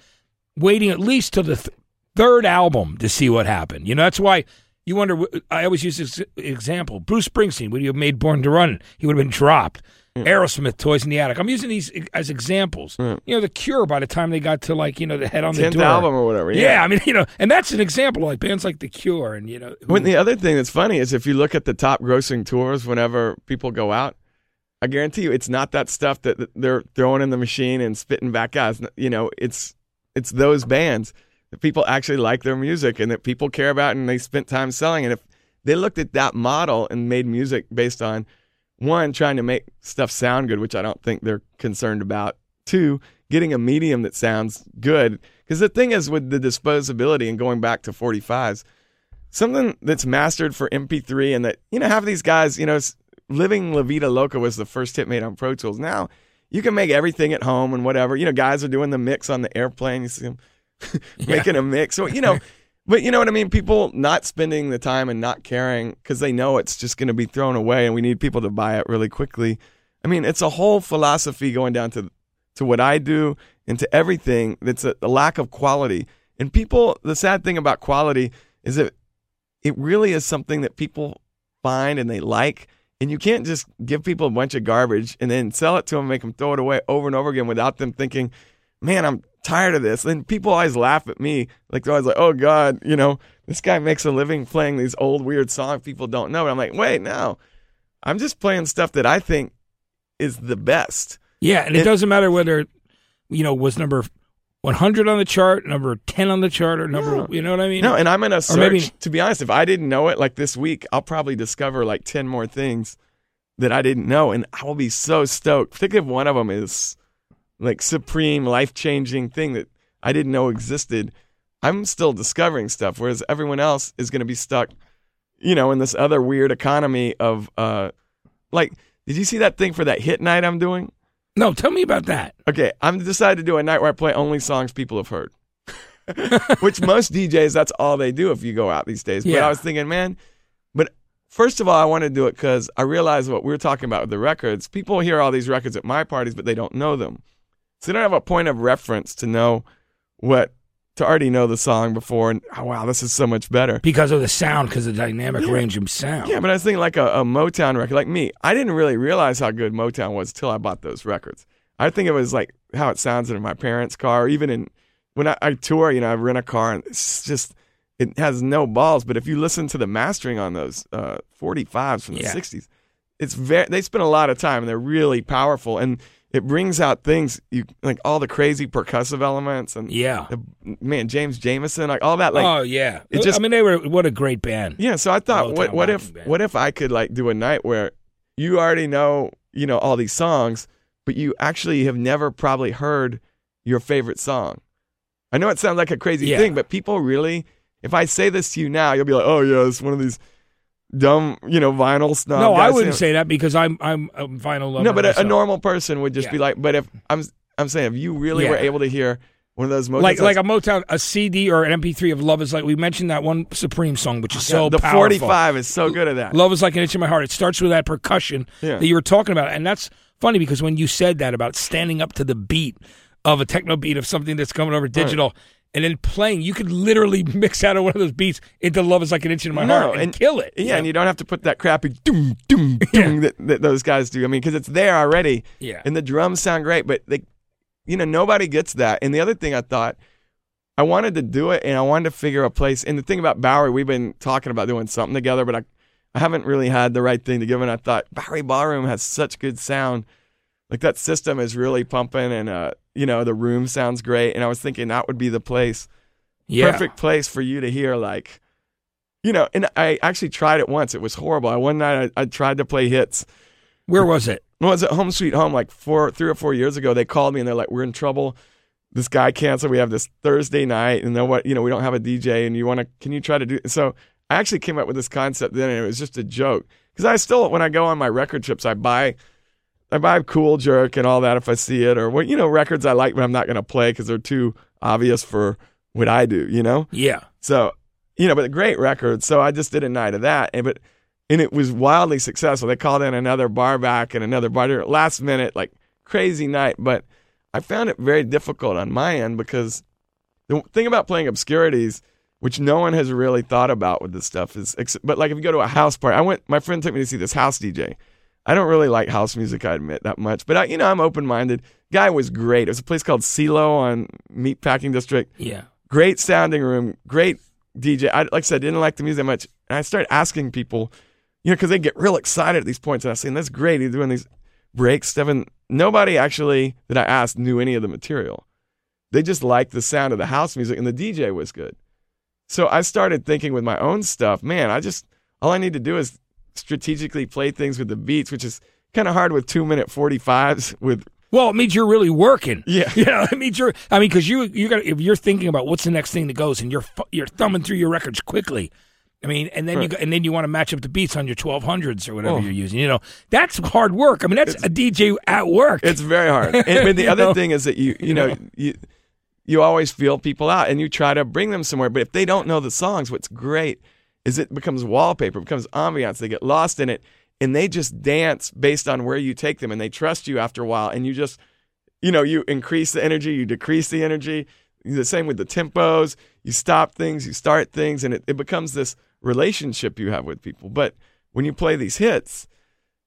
waiting at least till the th- third album to see what happened. You know, that's why you wonder. I always use this example. Bruce Springsteen, would have made Born to Run? He would have been dropped. Hmm. Aerosmith, Toys in the Attic. I'm using these as examples. Hmm. You know, The Cure, by the time they got to like, you know, the head on the 10th door. album or whatever, yeah. I mean, you know, and that's an example like bands like The Cure and, you know, who- When the other thing that's funny is if you look at the top grossing tours whenever people go out, I guarantee you it's not that stuff that that they're throwing in the machine and spitting back out. Not- you know, it's it's those bands that people actually like their music and that people care about and they spent time selling. And if they looked at that model and made music based on one trying to make stuff sound good, which I don't think they're concerned about. Two, getting a medium that sounds good. Because the thing is with the disposability and going back to 45s, something that's mastered for MP3 and that, you know, half of these guys, you know, Living La Vida Loca was the first hit made on Pro Tools. Now you can make everything at home and whatever. You know, guys are doing the mix on the airplane. You see them making a mix. So, you know, but you know what I mean? People not spending the time and not caring because they know it's just going to be thrown away and we need people to buy it really quickly. I mean, it's a whole philosophy going down to to what I do and to everything that's a, a lack of quality. And people, the sad thing about quality is that it really is something that people find and they like. And you can't just give people a bunch of garbage and then sell it to them, make them throw it away over and over again without them thinking, man, I'm tired of this. And people always laugh at me. Like, they're always like, oh, God, you know, this guy makes a living playing these old, weird songs people don't know. And I'm like, wait, no. I'm just playing stuff that I think is the best. yeah, and it, it- doesn't matter whether, you know, was number 100 on the chart, number 10 on the chart, or number, No. you know what I mean? No, and I'm in a search. maybe- to be honest, if I didn't know it, like this week, I'll probably discover like ten more things that I didn't know, and I will be so stoked. Think if one of them is like supreme, life changing thing that I didn't know existed. I'm still discovering stuff, whereas everyone else is going to be stuck, you know, in this other weird economy of, uh, like, did you see that thing for that hit night I'm doing? no, tell me about that. Okay, I'm decided to do a night where I play only songs people have heard. Which most DJs, that's all they do if you go out these days. Yeah. But I was thinking, man, but first of all, I want to do it because I realize what we are talking about with the records. People hear all these records at my parties, but they don't know them. So they don't have a point of reference to know what, to already know the song before. And oh, wow, this is so much better. Because of the sound, because of the dynamic range of sound. Yeah, but I was thinking like a, a Motown record, like me. I didn't really realize how good Motown was till I bought those records. I think it was like how it sounds in my parents' car, or even in when I, I tour. You know, I rent a car, and it's just it has no balls. But if you listen to the mastering on those uh, 45s from the Yeah. 60s, it's very. They spend a lot of time, and they're really powerful, and it brings out things you like all the crazy percussive elements, and Yeah. the, man, James Jamerson, like all that, like oh yeah, it just- I mean they were what a great band. yeah, so I thought, what, what if, band. what if I could like do a night where you already know, you know, all these songs, but you actually have never probably heard your favorite song. I know it sounds like a crazy Yeah. thing, but people really, if I say this to you now, you'll be like, oh yeah, it's one of these dumb, you know, vinyl snob. no, I wouldn't say that because I'm I'm a vinyl lover. No, but a, a normal person would just Yeah. be like, but if I'm, I'm saying if you really were able to hear one of those Motown like like a Motown, a CD or an MP3 of "Love Is Like." We mentioned that one Supreme song, which is so the powerful. 45 is so good at that. Love is like an itch in my heart. It starts with that percussion Yeah. that you were talking about, and that's funny because when you said that about standing up to the beat of a techno beat of something that's coming over digital. And then playing, you could literally mix out of one of those beats into "Love Is Like an Itching in My No, Heart" and, and- kill it. Yeah, and you don't have to put that crappy doom doom doom that, that those guys do. I mean, because it's there already. Yeah. And the drums sound great, but they you know, nobody gets that. And the other thing I thought, I wanted to do it and I wanted to figure a place. And the thing about Bowery, we've been talking about doing something together, but I, I haven't really had the right thing to give. And I thought Bowery Ballroom has such good sound. Like that system is really pumping and, uh, you know, the room sounds great. And I was thinking that would be the place, Yeah. perfect place for you to hear like, you know, and I actually tried it once. It was horrible. I, one night I, I tried to play hits. Where was it? I was at Home Sweet Home like four, three or four years ago. They called me and they're like, "We're in trouble. This guy canceled. We have this Thursday night, and then what? You know, we don't have a DJ, and you want to? Can you try to do?" So I actually came up with this concept then, and it was just a joke because I still, when I go on my record trips, I buy. I buy Cool Jerk and all that if I see it, or what you know, records I like, but I'm not going to play because they're too obvious for what I do. You know, Yeah. so, you know, but great records. So I just did a night of that, and but and it was wildly successful. They called in another bar back and another bar last minute, like crazy night. But I found it very difficult on my end because the thing about playing obscurities, which no one has really thought about with this stuff, is but like if you go to a house party, I went. My friend took me to see this house DJ. I don't really like house music, I admit that much, but I, you know, I'm open minded. Guy was great. It was a place called Cielo on Meatpacking District Yeah. great sounding room, great DJ. I, like I said, didn't like the music that much. And I started asking people, you know, because they get real excited at these points. And I was saying, that's great. He's doing these breaks stuff. And nobody actually that I asked knew any of the material. They just liked the sound of the house music and the DJ was good. So I started thinking with my own stuff, man, I just, all I need to do is strategically play things with the beats, which is kind of hard with two minute 45s with, Well, it means you're really working. Yeah. Yeah. It means you're. I mean, because you you got if you're thinking about what's the next thing that goes, and you're you're thumbing through your records quickly. I mean, and then you Right. go, and then you want to match up the beats on your 1200s or whatever Oh. you're using. You know, that's hard work. I mean, that's a DJ at work. It's very hard. And, but the other know? thing is that you you know you you always feel people out and you try to bring them somewhere. But if they don't know the songs, what's great is it becomes wallpaper, becomes ambiance. They get lost in it and they just dance based on where you take them and they trust you after a while. And you just you know you increase the energy, you decrease the energy. The same with the tempos. You stop things, you start things, and it, it becomes this relationship you have with people. But when you play these hits,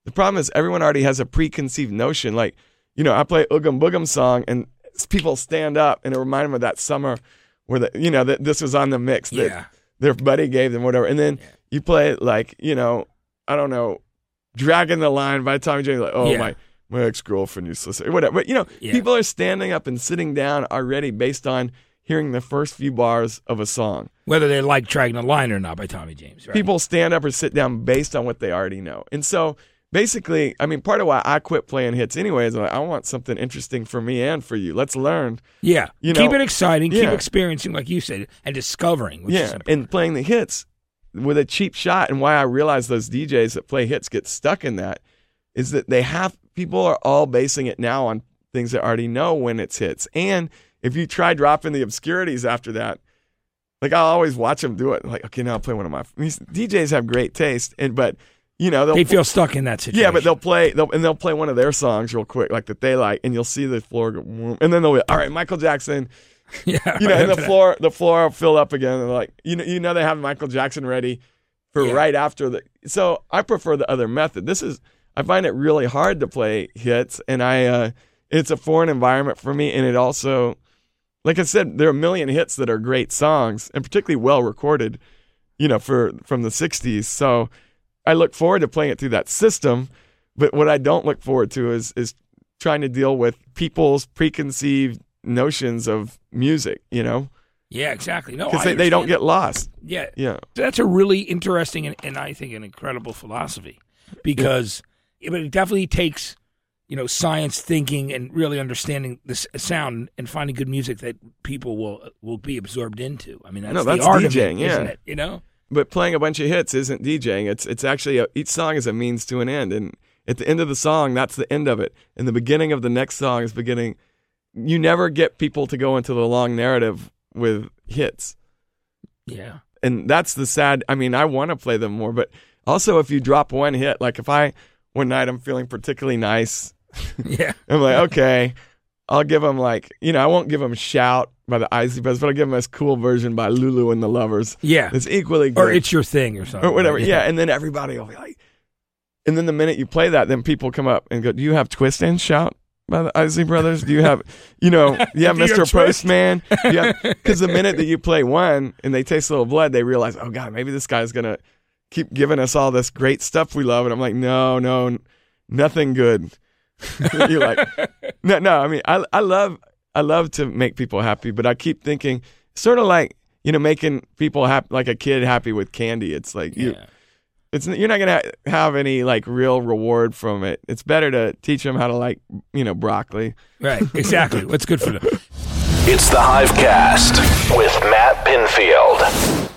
the problem is everyone already has a preconceived notion. Like, you know, I play Oogum Boogum song and people stand up and it reminded them of that summer where the, you know, that this was on the mix that Yeah. Their buddy gave them, whatever. And then you play like, you know, I don't know, Dragging the Line by Tommy James, like, oh, Yeah. my, my ex girlfriend used to say, whatever. But, you know, Yeah. people are standing up and sitting down already based on hearing the first few bars of a song. Whether they like dragging the line or not by Tommy James. Right? People stand up or sit down based on what they already know. And so basically, I mean, part of why I quit playing hits anyway is like, I want something interesting for me and for you. Let's learn. yeah. you keep it exciting. Keep experiencing, like you said, and discovering. Which yeah. And playing the hits with a cheap shot. And why I realize those DJs that play hits get stuck in that is that they have, people are all basing it now on things they already know when it's hits. And if you try dropping the obscurities after that, like I'll always watch them do it. Like, okay, now I'll play one of my, DJs have great taste. And, but, you know, they'll they feel stuck in that situation. Yeah, but they'll play they'll, and they'll play one of their songs real quick, like that they like, and you'll see the floor go, and then they'll be all right, Michael Jackson, yeah. you know, and the right. floor the floor will fill up again, and they're like, you know, you know, they have Michael Jackson ready for Yeah. right after the. So I prefer the other method. This is I find it really hard to play hits, and I uh, it's a foreign environment for me, and it also, like I said, there are a million hits that are great songs, and particularly well recorded, you know, for from the '60s. So I look forward to playing it through that system. But what I don't look forward to is is trying to deal with people's preconceived notions of music, you know, Yeah, exactly. No, because they, they don't get lost. Yeah, Yeah. that's a really interesting and, and I think an incredible philosophy because but it definitely takes you know science thinking and really understanding the sound and finding good music that people will will be absorbed into. I mean, that's, No, that's the art of DJing, it, isn't it? You know. But playing a bunch of hits isn't DJing. It's it's actually a, each song is a means to an end, and at the end of the song, that's the end of it. And the beginning of the next song is beginning. You never get people to go into the long narrative with hits. Yeah. and that's the sad. I mean, I want to play them more, but also if you drop one hit, like if I one night I'm feeling particularly nice, Yeah. I'm like, okay, I'll give them like, you know, I won't give them "Shout" by the Isley Brothers, but I'll give them this cool version by Lulu and the Luvvers. Yeah. It's equally good, Or it's your thing or something. or whatever. right? Yeah. and then everybody will be like, and then the minute you play that, then people come up and go, "Do you have twist and shout?" by the Isley Brothers? Do you have, you know, you have Mr. Postman? Yeah, because the minute that you play one and they taste a little blood, they realize, oh god, maybe this guy's gonna keep giving us all this great stuff we love, and I'm like, no, no, nothing good. You're like, no, no. I mean, I I love I love to make people happy, but I keep thinking, sort of like you know, making people happy, like a kid happy with candy. It's like you Yeah. it's you're not gonna ha- have any like real reward from it. It's better to teach them how to like you know broccoli. Right. Exactly. What's good for them? It's the Hivecast with Matt Pinfield.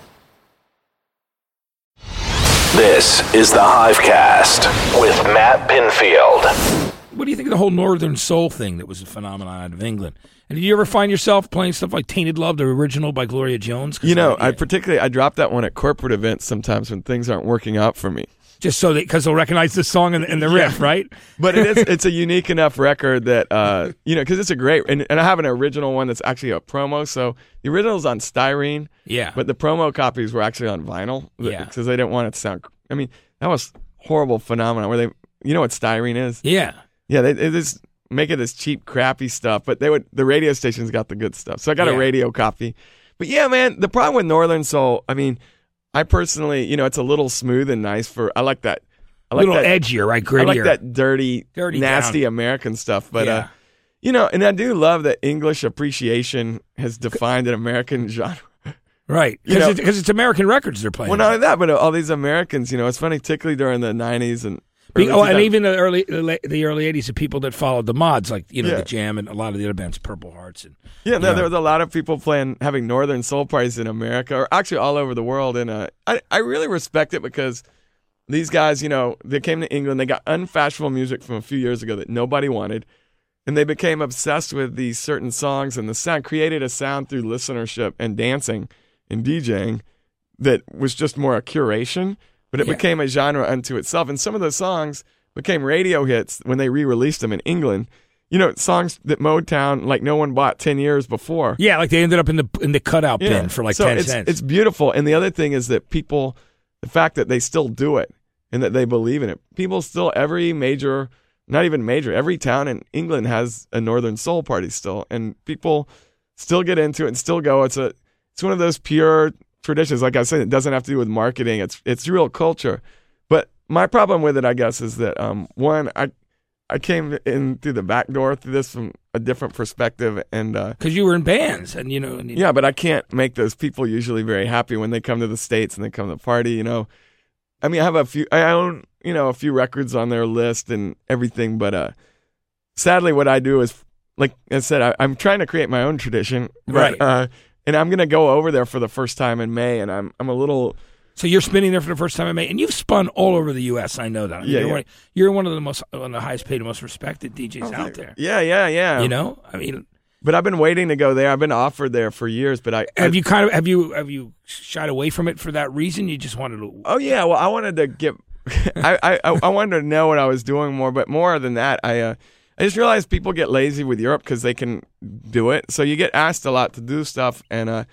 This is the Hivecast with Matt Pinfield. What do you think of the whole Northern Soul thing that was a phenomenon out of England? And did you ever find yourself playing stuff like Tainted Love, the original by Gloria Jones? You know, I, I particularly I drop that one at corporate events sometimes when things aren't working out for me. just so that because they'll recognize the song and, and the riff, right? But it is it's a unique enough record that uh you know because it's a great and, and I have an original one that's actually a promo. So the original's on styrene, Yeah. but the promo copies were actually on vinyl. Yeah. because they didn't want it to sound. I mean, that was horrible phenomenon where they you know what styrene is. yeah. Yeah, they, they just make it this cheap, crappy stuff. But they would the radio stations got the good stuff. So I got Yeah. a radio copy. But yeah, man, the problem with Northern Soul, I mean, I personally, you know, it's a little smooth and nice for. I like that. I A like little that. edgier, right? I like that dirty, Dirty nasty down. American stuff. But Yeah. uh, you know, and I do love that English appreciation has defined an American genre. Right. You Because know- it's, it's American records they're playing. Well, not only that, but all these Americans, you know, it's funny, particularly during the '90s and. Be- oh, and even the early the early '80s, the people that followed the mods, like you know Yeah. the Jam and a lot of the other bands, Purple Hearts, and Yeah, no, there was a lot of people playing having Northern Soul parties in America, or actually all over the world, and uh, I I really respect it because these guys, you know, they came to England, they got unfashionable music from a few years ago that nobody wanted, and they became obsessed with these certain songs and the sound, created a sound through listenership and dancing and DJing that was just more a curation, but it Yeah. became a genre unto itself, and some of those songs became radio hits when they re-released them in England. You know, songs that Motown like no one bought ten years before. yeah, like they ended up in the in the cutout bin for like so ten it's, cents. It's beautiful, and the other thing is that people, the fact that they still do it and that they believe in it. People still every major, not even major, every town in England has a Northern Soul party still, and people still get into it and still go. It's a it's one of those pure traditions. Like I said, it doesn't have to do with marketing. It's it's real culture. But my problem with it, I guess, is that um, one, I I came in through the back door through this from a different perspective, and uh, because you were in bands, and you know, and you- yeah, but I can't make those people usually very happy when they come to the states and they come to the party. You know, I mean, I have a few. I own you know a few records on their list and everything, but uh, sadly, what I do is like I said, I, I'm trying to create my own tradition, but, Right. Uh, and I'm gonna go over there for the first time in May, and I'm I'm a little So you're spinning there for the first time in May, and you've spun all over the U.S. I know that. I mean, Yeah, you're, yeah. One, you're one of the most, one of the highest paid, most respected DJs out there. yeah, yeah, yeah. You know, I mean, but I've been waiting to go there. I've been offered there for years, but I, I have you kind of have you have you shied away from it for that reason? You just wanted to. Oh yeah, well I wanted to get, I, I I I wanted to know what I was doing more, but more than that, I uh, I just realized people get lazy with Europe because they can do it. So you get asked a lot to do stuff, and uh,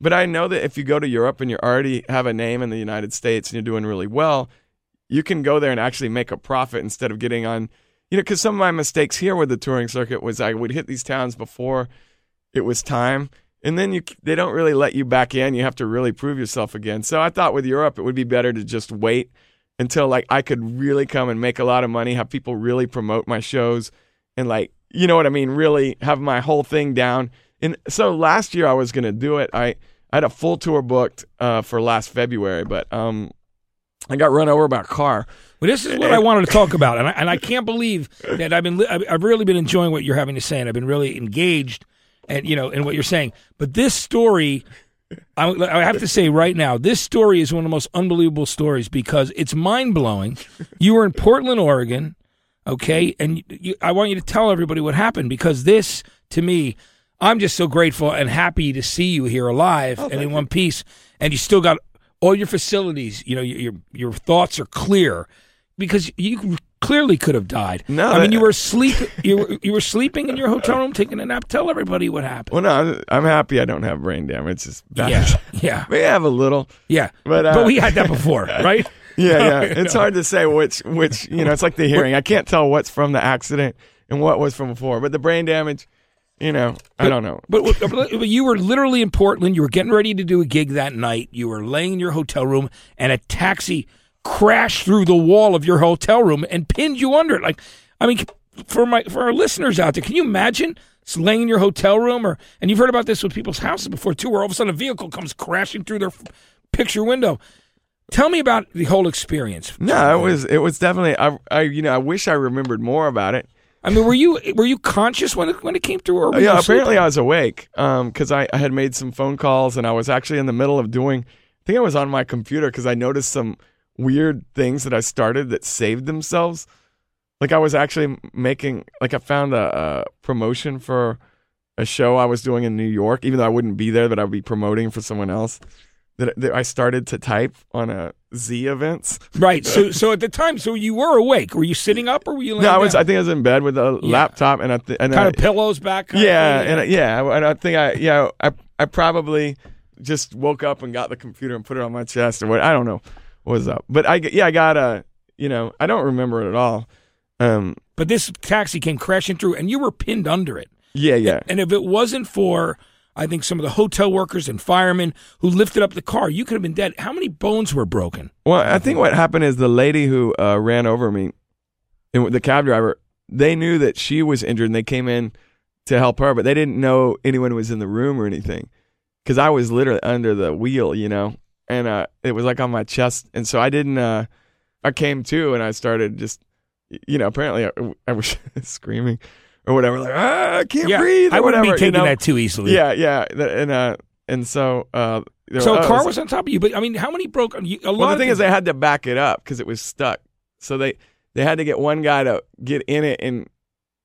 but I know that if you go to Europe and you already have a name in the United States and you're doing really well, you can go there and actually make a profit instead of getting on. You know, because some of my mistakes here with the touring circuit was I would hit these towns before it was time and then you they don't really let you back in you have to really prove yourself again so i thought with europe it would be better to just wait until like i could really come and make a lot of money have people really promote my shows and like you know what i mean? Really have my whole thing down. And so last year i was going to do it. I i had a full tour booked uh, for last february but um i got run over by a car. Well, this is what I wanted to talk about, and I, and I can't believe that I've been I've I've really been enjoying what you're having to say, and I've been really engaged, and you know, in what you're saying. But this story, I, I have to say right now, this story is one of the most unbelievable stories because it's mind blowing. You were in Portland, Oregon, okay, and you, I want you to tell everybody what happened because this, to me, I'm just so grateful and happy to see you here alive oh, and in one piece, and you still got all your facilities. You know, your, your thoughts are clear because you clearly could have died. No, I mean you were asleep. You were you were sleeping in your hotel room taking a nap. Tell everybody what happened. well no I'm- i'm happy i don't have brain damage it's bad Yeah, yeah, we have a little yeah. But, uh, we had that before, right? Yeah, yeah. It's hard to say which which you know. It's like the hearing. I can't tell what's from the accident and what was from before. But the brain damage, you know, I don't know. But, but, but you were literally in Portland. You were getting ready to do a gig that night. You were laying in your hotel room, and a taxi crashed through the wall of your hotel room and pinned you under it. Like, I mean, for my for our listeners out there, can you imagine it's laying in your hotel room, or and you've heard about this with people's houses before too, where all of a sudden a vehicle comes crashing through their f- picture window. Tell me about the whole experience. No, it was it was definitely. I, I you know I wish I remembered more about it. I mean, were you were you conscious when it when it came through? Yeah, apparently sleeping? I was awake um, because I, I had made some phone calls and I was actually in the middle of doing. I think I was on my computer because I noticed some weird things that I started that saved themselves. Like I was actually making like I found a, a promotion for a show I was doing in New York, even though I wouldn't be there, but I would be promoting for someone else. That, that I started to type on a Z events. right. So so at the time, so you were awake. Were you sitting up or were you? Like? No, I was. down? I think I was in bed with a Yeah. laptop, and I th- and kind I, of pillows back. yeah, and I- yeah, I- and I think I yeah I I probably just woke up and got the computer and put it on my chest or what I don't know was up, but I yeah I got a you know I don't remember it at all. Um, But this taxi came crashing through, and you were pinned under it. yeah, yeah, And if it wasn't for, I think some of the hotel workers and firemen who lifted up the car, you could have been dead. How many bones were broken? Well, I think what happened is the lady who uh, ran over me, and the cab driver, they knew that she was injured, and they came in to help her, but they didn't know anyone was in the room or anything, because I was literally under the wheel, you know, and uh, it was like on my chest, and so I didn't. Uh, I came to, and I started just, you know, apparently I, I was screaming or whatever, like ah, I can't breathe or I wouldn't whatever, be taking you know? that too easily. Yeah, yeah, and uh, and so uh, So oh, a car was on top of you, but I mean, how many broke? You, a lot. well, the thing is, they had to back it up because it was stuck. So they they had to get one guy to get in it and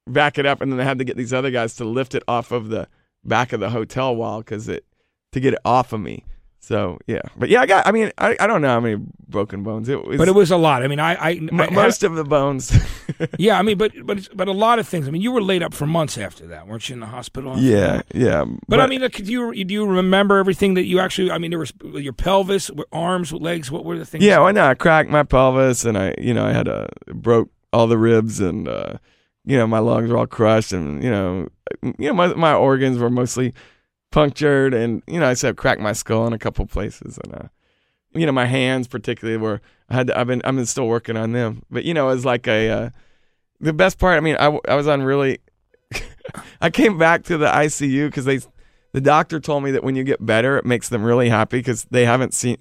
back it up, and then they had to get these other guys to lift it off of the back of the hotel wall because it to get it off of me. So yeah, but yeah, I got. I mean, I, I don't know how many broken bones it was, but it was a lot. I mean, I, I, had- most of the bones. yeah. I mean, but but but a lot of things. I mean, you were laid up for months after that, weren't you, in the hospital? yeah, yeah. But, I mean, like, do you do you remember everything that you actually? I mean, there was your pelvis, arms, legs. What were the things? Yeah, why not? I cracked my pelvis, and I, you know, I had a broke all the ribs, and uh, you know, my lungs were all crushed, and you know, you know, my my organs were mostly punctured, and you know, I said cracked my skull in a couple places, and uh, you know, my hands particularly were. I had. To, I've been. I'm still working on them, but you know, it was like a. Uh, the best part. I mean, I I was on really. I came back to the ICU because they, the doctor told me that when you get better, it makes them really happy because they haven't seen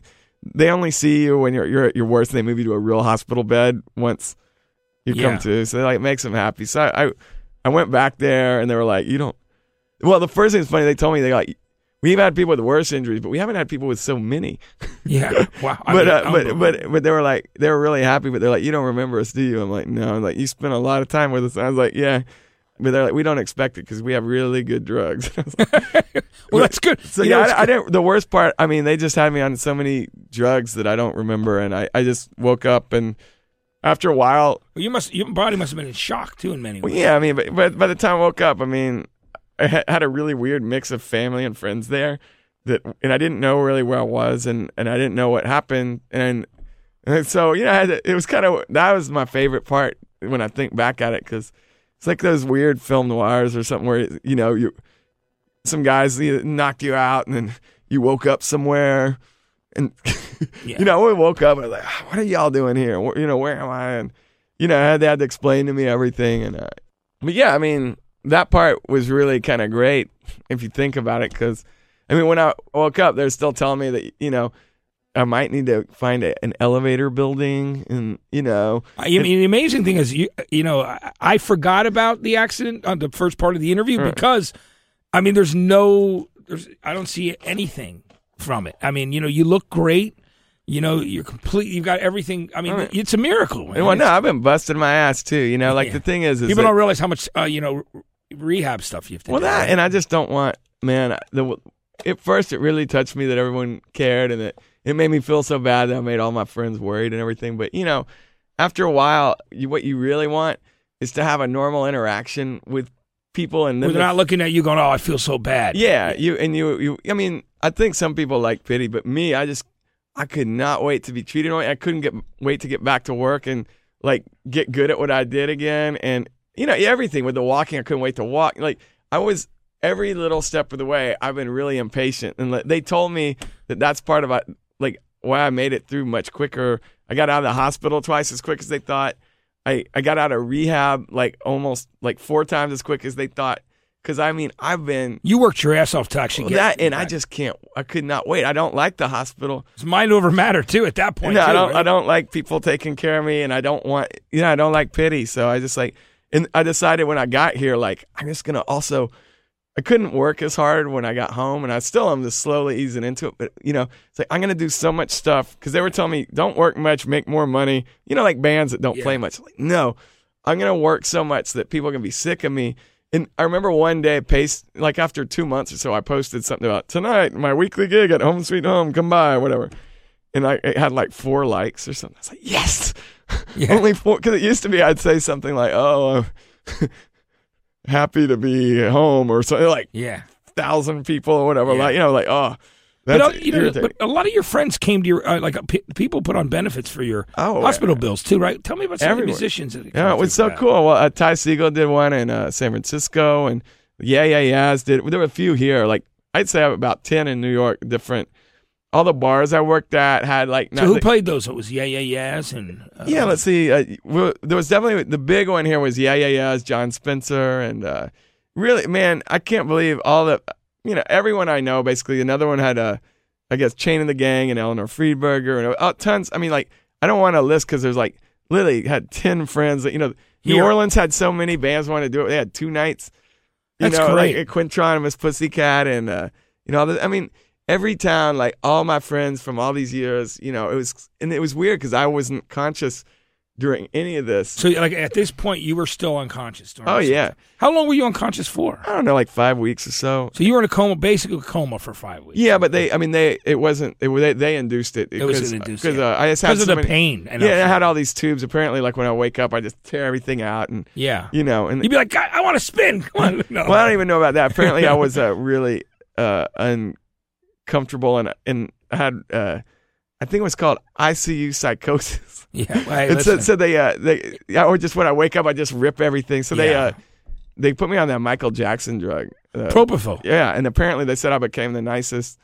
they only see you when you're you're at your worst. They move you to a real hospital bed once you Yeah. come to. So like it makes them happy. So I, I I went back there and they were like, you don't. Well, the first thing is funny. They told me they like we've had people with worse injuries, but we haven't had people with so many. yeah. Wow. I but mean, uh, but but but they were like they were really happy. But they're like, you don't remember us, do you? I'm like, no. I'm like, you spent a lot of time with us. I was like, yeah. But they're like, we don't expect it because we have really good drugs. Like, well, that's good. so You yeah, know, I, I didn't. The worst part, I mean, they just had me on so many drugs that I don't remember, and I, I just woke up and after a while, Well, you must your body must have been in shock too in many well, ways. yeah, I mean, but, but by the time I woke up, I mean, I had a really weird mix of family and friends there that, and I didn't know really where I was, and and I didn't know what happened, and and so you know, to, it was kind of that was my favorite part when I think back at it because it's like those weird film noirs or something where you know you some guys knocked you out and then you woke up somewhere and Yeah. you know we woke up and like "Ah, what are y'all doing here you know where am I and you know they had to explain to me everything and uh, but yeah I mean that part was really kind of great if you think about it because I mean when I woke up they're still telling me that you know I might need to find a, an elevator building and you know I mean, the amazing thing is, you you know, I, I forgot about the accident on the first part of the interview Right. because, I mean, there's no, there's, I don't see anything from it. I mean, you know, you look great. You know, you're complete. You've got everything. I mean, Right. it's a miracle. man. well, no I've been busting my ass too you know like Yeah. the thing is, is People that- don't realize how much, uh, you know, rehab stuff you have to Well, do. that right? and I just don't want, man. The at first it really touched me that everyone cared, and it it made me feel so bad that I made all my friends worried and everything. But you know, after a while, you, what you really want is to have a normal interaction with people, and they're not looking at you going, "Oh, I feel so bad." yeah, you and you you. I mean, I think some people like pity, but me, I just I could not wait to be treated right. I couldn't get wait to get back to work and like get good at what I did again. And you know, everything with the walking. I couldn't wait to walk. Like I was every little step of the way. I've been really impatient, and they told me that that's part of it, like why I made it through much quicker. I got out of the hospital twice as quick as they thought. I I got out of rehab like almost like four times as quick as they thought. Because I mean, I've been You worked your ass off to actually get that, and I just can't. I could not wait. I don't like the hospital. it's mind over matter too at that point. No, I don't. right? I don't like people taking care of me, and I don't want. You know, I don't like pity. So I just like, and I decided when I got here, like, I'm just gonna also. I couldn't work as hard when I got home, and I still am just slowly easing into it. But you know, it's like I'm gonna do so much stuff because they were telling me don't work much, make more money. You know, like bands that don't Yeah. play much. Like, no, I'm gonna work so much that people are gonna be sick of me. And I remember one day, pace like after two months or so, I posted something about tonight, my weekly gig at Home Sweet Home, come by, whatever. And I it had like four likes or something. I was like, yes, Yeah. only four. Because it used to be, I'd say something like, oh, I'm happy to be home or something like Yeah. thousand people or whatever. Yeah. Like you know, like oh, But, that's uh, you know, but a lot of your friends came to your uh, like uh, pe- people put on benefits for your Oh, hospital yeah. bills too, right? Tell me about some of the musicians. That Yeah, it was so that. cool. Well, uh, Ty Segall did one in uh, San Francisco, and Yeah Yeah Yeahs did. There were a few here. Like I'd say I have about ten in New York. Different. All the bars I worked at had like. So who the- played those? It was Yeah Yeah Yeahs and uh, Yeah, let's see. Uh, well, there was definitely the big one here was Yeah Yeah Yeahs, Jon Spencer, and uh, really, man, I can't believe all the you know everyone I know. Basically, another one had a, I guess Chain and the Gang and Eleanor Friedberger and uh, tons. I mean, like I don't want to list because there's like literally had ten friends that you know. New. Orleans had so many bands want to do it. They had two nights. You That's know, great. like Quintron and Miss Pussycat, and uh, you know, I mean, every town, like all my friends from all these years, you know, it was, and it was weird because I wasn't conscious during any of this. So like at this point, you were still unconscious. during Oh yeah, How long were you unconscious for? I don't know, like five weeks or so. So you were in a coma, basically a coma for five weeks. Yeah, but they, I mean, they, it wasn't, it, they, they induced it. It was because- induced, because yeah. uh, I just had because of the many- pain. And Yeah, I had all these tubes. Apparently, like when I wake up, I just tear everything out, and Yeah. you know, and You'd be like, God, I want to spin. Come on. No. well, I don't even know about that. Apparently, I was uh, really uh, uncomfortable, and and I had, uh, I think it was called ICU psychosis. yeah. well, hey, listen. so they, uh, they, yeah, or just when I wake up, I just rip everything. So they, Yeah. uh, they put me on that Michael Jackson drug. Uh, Propofol. yeah, and apparently they said I became the nicest.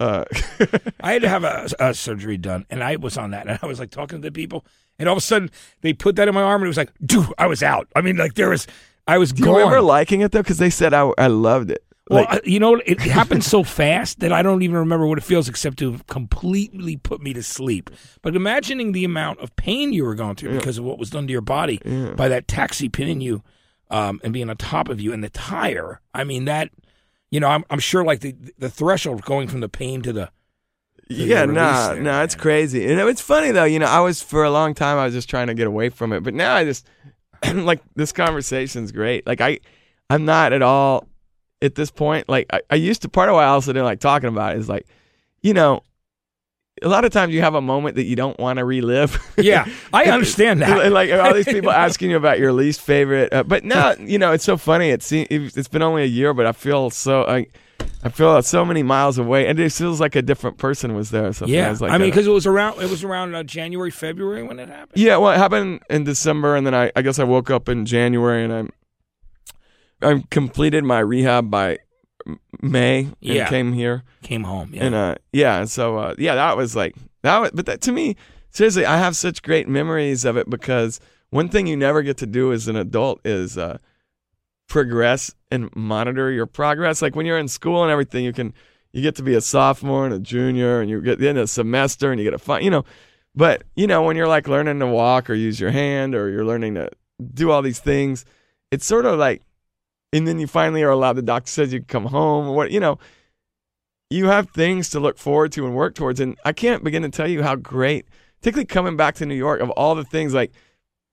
Uh, I had to have a, a surgery done, and I was on that, and I was like talking to the people, and all of a sudden they put that in my arm, and it was like, dude, I was out. I mean, like there was, I was do you gone. remember liking it though? Because they said I, I loved it. Well, Like, you know, it happened so fast that I don't even remember what it feels, except to have completely put me to sleep. But imagining the amount of pain you were going through because of what was done to your body by that taxi pinning you um, and being on top of you, and the tire. I mean, that. You know, I'm, I'm sure like the the threshold going from the pain to the yeah, no, nah, there, nah, it's crazy. And it's funny though. You know, I was for a long time. I was just trying to get away from it, but now I just like this conversation's great. Like I, I'm not at all at this point. Like I, I used to. Part of why I also didn't like talking about it is like, you know, a lot of times you have a moment that you don't want to relive. Yeah, I understand that. And, like all these people asking you about your least favorite, uh, but now you know it's so funny. It's it's been only a year, but I feel so I, I feel so many miles away, and it feels like a different person was there. Or something. Yeah, was like I mean, because it was around it was around uh, January, February when it happened. yeah, well, it happened in December, and then I, I guess I woke up in January, and I, I completed my rehab by May, and Yeah. came here, Came home. Yeah, and uh, yeah, and so uh, yeah, that was like that. Was, but that to me, seriously, I have such great memories of it because one thing you never get to do as an adult is uh, progress and monitor your progress. Like when you're in school and everything, you can you get to be a sophomore and a junior, and you get in a semester and you get a fun, you know. But you know when you're like learning to walk or use your hand or you're learning to do all these things, it's sort of like, and then you finally are allowed. The doctor says you can come home or what you know. You have things to look forward to and work towards, and I can't begin to tell you how great, particularly coming back to New York, of all the things like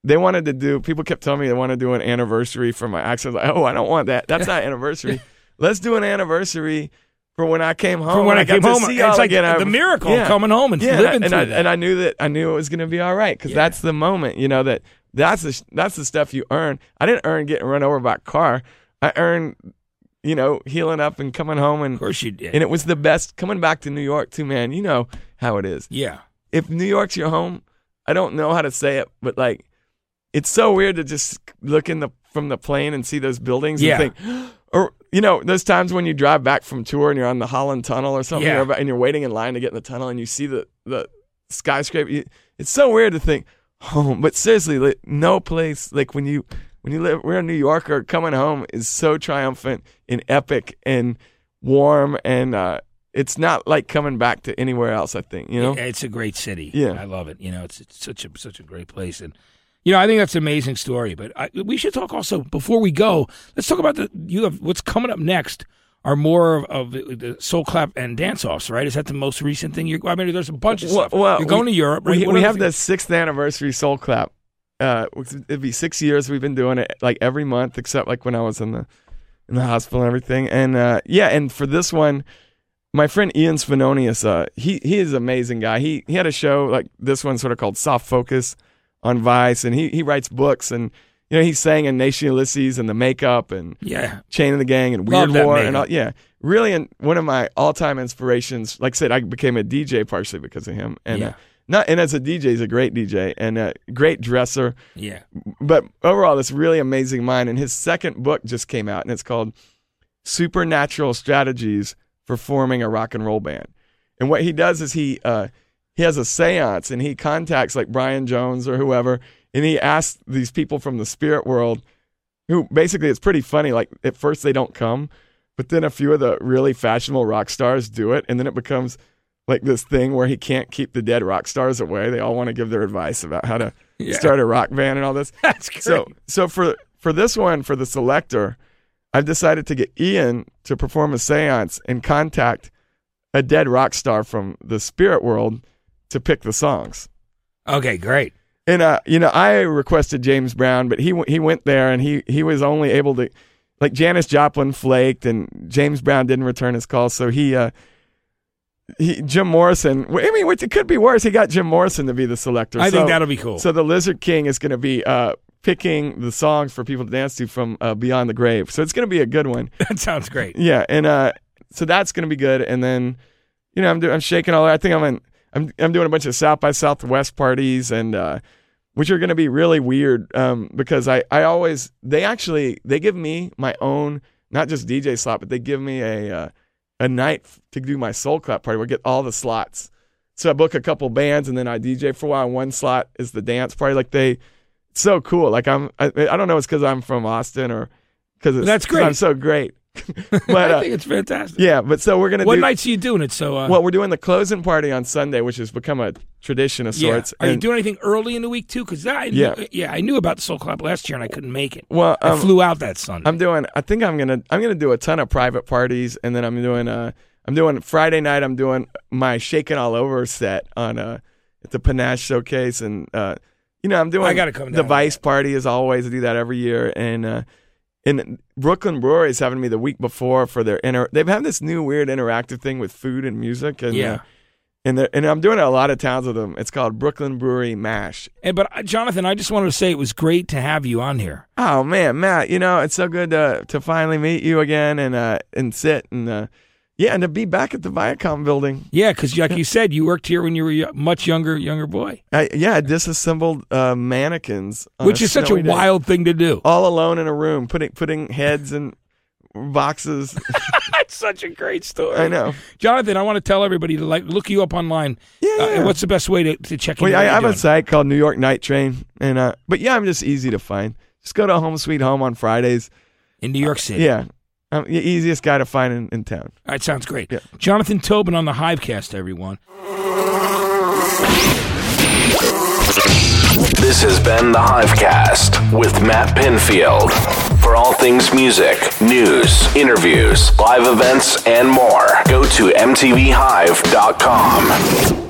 they wanted to do. People kept telling me they want to do an anniversary for my accident. Like, oh, I don't want that. That's not anniversary. Let's do an anniversary for when I came home. from when I, got came home, see it's like again. I- the miracle yeah. of coming home and yeah, living and through I, that. and I knew that I knew it was going to be all right because Yeah. that's the moment. You know that that's the that's the stuff you earn. I didn't earn getting run over by a car. I earned, you know, healing up and coming home and of course you did. and it was the best coming back to New York too, man. You know how it is. yeah, If New York's your home, I don't know how to say it, but like it's so weird to just look in the from the plane and see those buildings Yeah. and think, or you know, those times when you drive back from tour and you're on the Holland Tunnel or something, Yeah. and you're waiting in line to get in the tunnel and you see the the skyscraper. It's so weird to think home, but seriously, like, no place like when you when you live, we're a New Yorker. Coming home is so triumphant and epic and warm, and uh, it's not like coming back to anywhere else. I think you know. It's a great city. Yeah. I love it. You know, it's, it's such a such a great place, and you know, I think that's an amazing story. But I, we should talk also before we go. Let's talk about the you have what's coming up next. Are more of, of the soul clap and dance offs, right? Is that the most recent thing? You're, I mean, there's a bunch of stuff. You're going we- to Europe. We, right? What we have the sixth anniversary Soul Clap. Uh, it'd be six years. We've been doing it like every month, except like when I was in the in the hospital and everything. And uh, yeah, and for this one, my friend Ian Svenonius, uh, he he is an amazing guy. He he had a show like this one, sort of called Soft Focus on Vice, and he he writes books and. You know, he sang in Nation Ulysses and the makeup and Yeah, Chain and the Gang and Weird War and all, yeah, really, and one of my all-time inspirations. Like I said, I became a DJ partially because of him, and Yeah. uh, not and as a DJ, he's a great DJ and a great dresser. yeah. But overall, this really amazing mind. And his second book just came out, and it's called Supernatural Strategies for Forming a Rock and Roll Band. And what he does is he uh, he has a séance, and he contacts like Brian Jones or whoever, and he asks these people from the spirit world who basically it's pretty funny. Like at first they don't come, but then a few of the really fashionable rock stars do it, and then it becomes like this thing where he can't keep the dead rock stars away. They all want to give their advice about how to Yeah. start a rock band and all this. That's great. So so for for this one for the selector, I've decided to get Ian to perform a séance and contact a dead rock star from the spirit world to pick the songs. okay, great. And uh, you know, I requested James Brown, but he he went there and he he was only able to, like Janis Joplin flaked, and James Brown didn't return his call, so he uh, he Jim Morrison. I mean, which it could be worse. He got Jim Morrison to be the selector. I think that'll be cool. So the Lizard King is going to be uh, picking the songs for people to dance to from uh, Beyond the Grave. So it's going to be a good one. that sounds great. Yeah, and uh, so that's going to be good. And then, you know, I'm doing, I'm shaking all. I think I'm in, I'm I'm doing a bunch of South by Southwest parties and uh, which are going to be really weird um, because I I always they actually they give me my own not just DJ slot, but they give me a uh, a night to do my soul clap party where I get all the slots. So I book a couple bands and then I DJ for a while. One slot is the dance party. Like they, so cool. Like I'm I, I don't know it's because I'm from Austin or because That's 'cause I'm so great. But I uh, think it's fantastic. yeah, but so we're gonna What do. nights are you doing it? So, uh, well, we're doing the closing party on Sunday, which has become a tradition of yeah. sorts. Are you doing anything early in the week too? Because I Yeah. knew, yeah, I knew about the Soul Clap last year and I couldn't make it. Well, I um, flew out that Sunday. I'm doing. I think I'm gonna. I'm gonna do a ton of private parties, and then I'm doing. Uh, I'm doing Friday night. I'm doing my Shaking All Over set on uh at the Panache Showcase, and uh, you know, I'm doing. I gotta come The Vice party is always I do that every year, and uh, and Brooklyn Brewery is having me the week before for their inter. They've had this new weird interactive thing with food and music, and Yeah. uh, and and I'm doing it a lot of towns with them. It's called Brooklyn Brewery Mash, And, but uh, Jonathan, I just wanted to say it was great to have you on here. Oh man, Matt, you know it's so good to to finally meet you again and uh and sit and uh yeah and to be back at the Viacom building. Yeah, because like you said, you worked here when you were a much younger, younger boy, I, yeah, I disassembled uh, mannequins, which is such a day. wild thing to do. All alone in a room, putting putting heads in boxes. That's such a great story. I know. Jonathan. I want to tell everybody to like look you up online. Yeah, Uh, yeah. what's the best way to, to check Well, yeah, I have a site called New York Night Train, and uh, but yeah, I'm just easy to find. Just go to Home Sweet Home on Fridays. in New York City. Yeah, I'm the easiest guy to find in, in town. All right, sounds great. Yeah. Jonathan Toubin on the Hivecast, everyone. This has been the Hivecast with Matt Pinfield. For all things music, news, interviews, live events, and more, go to MTVHive.com.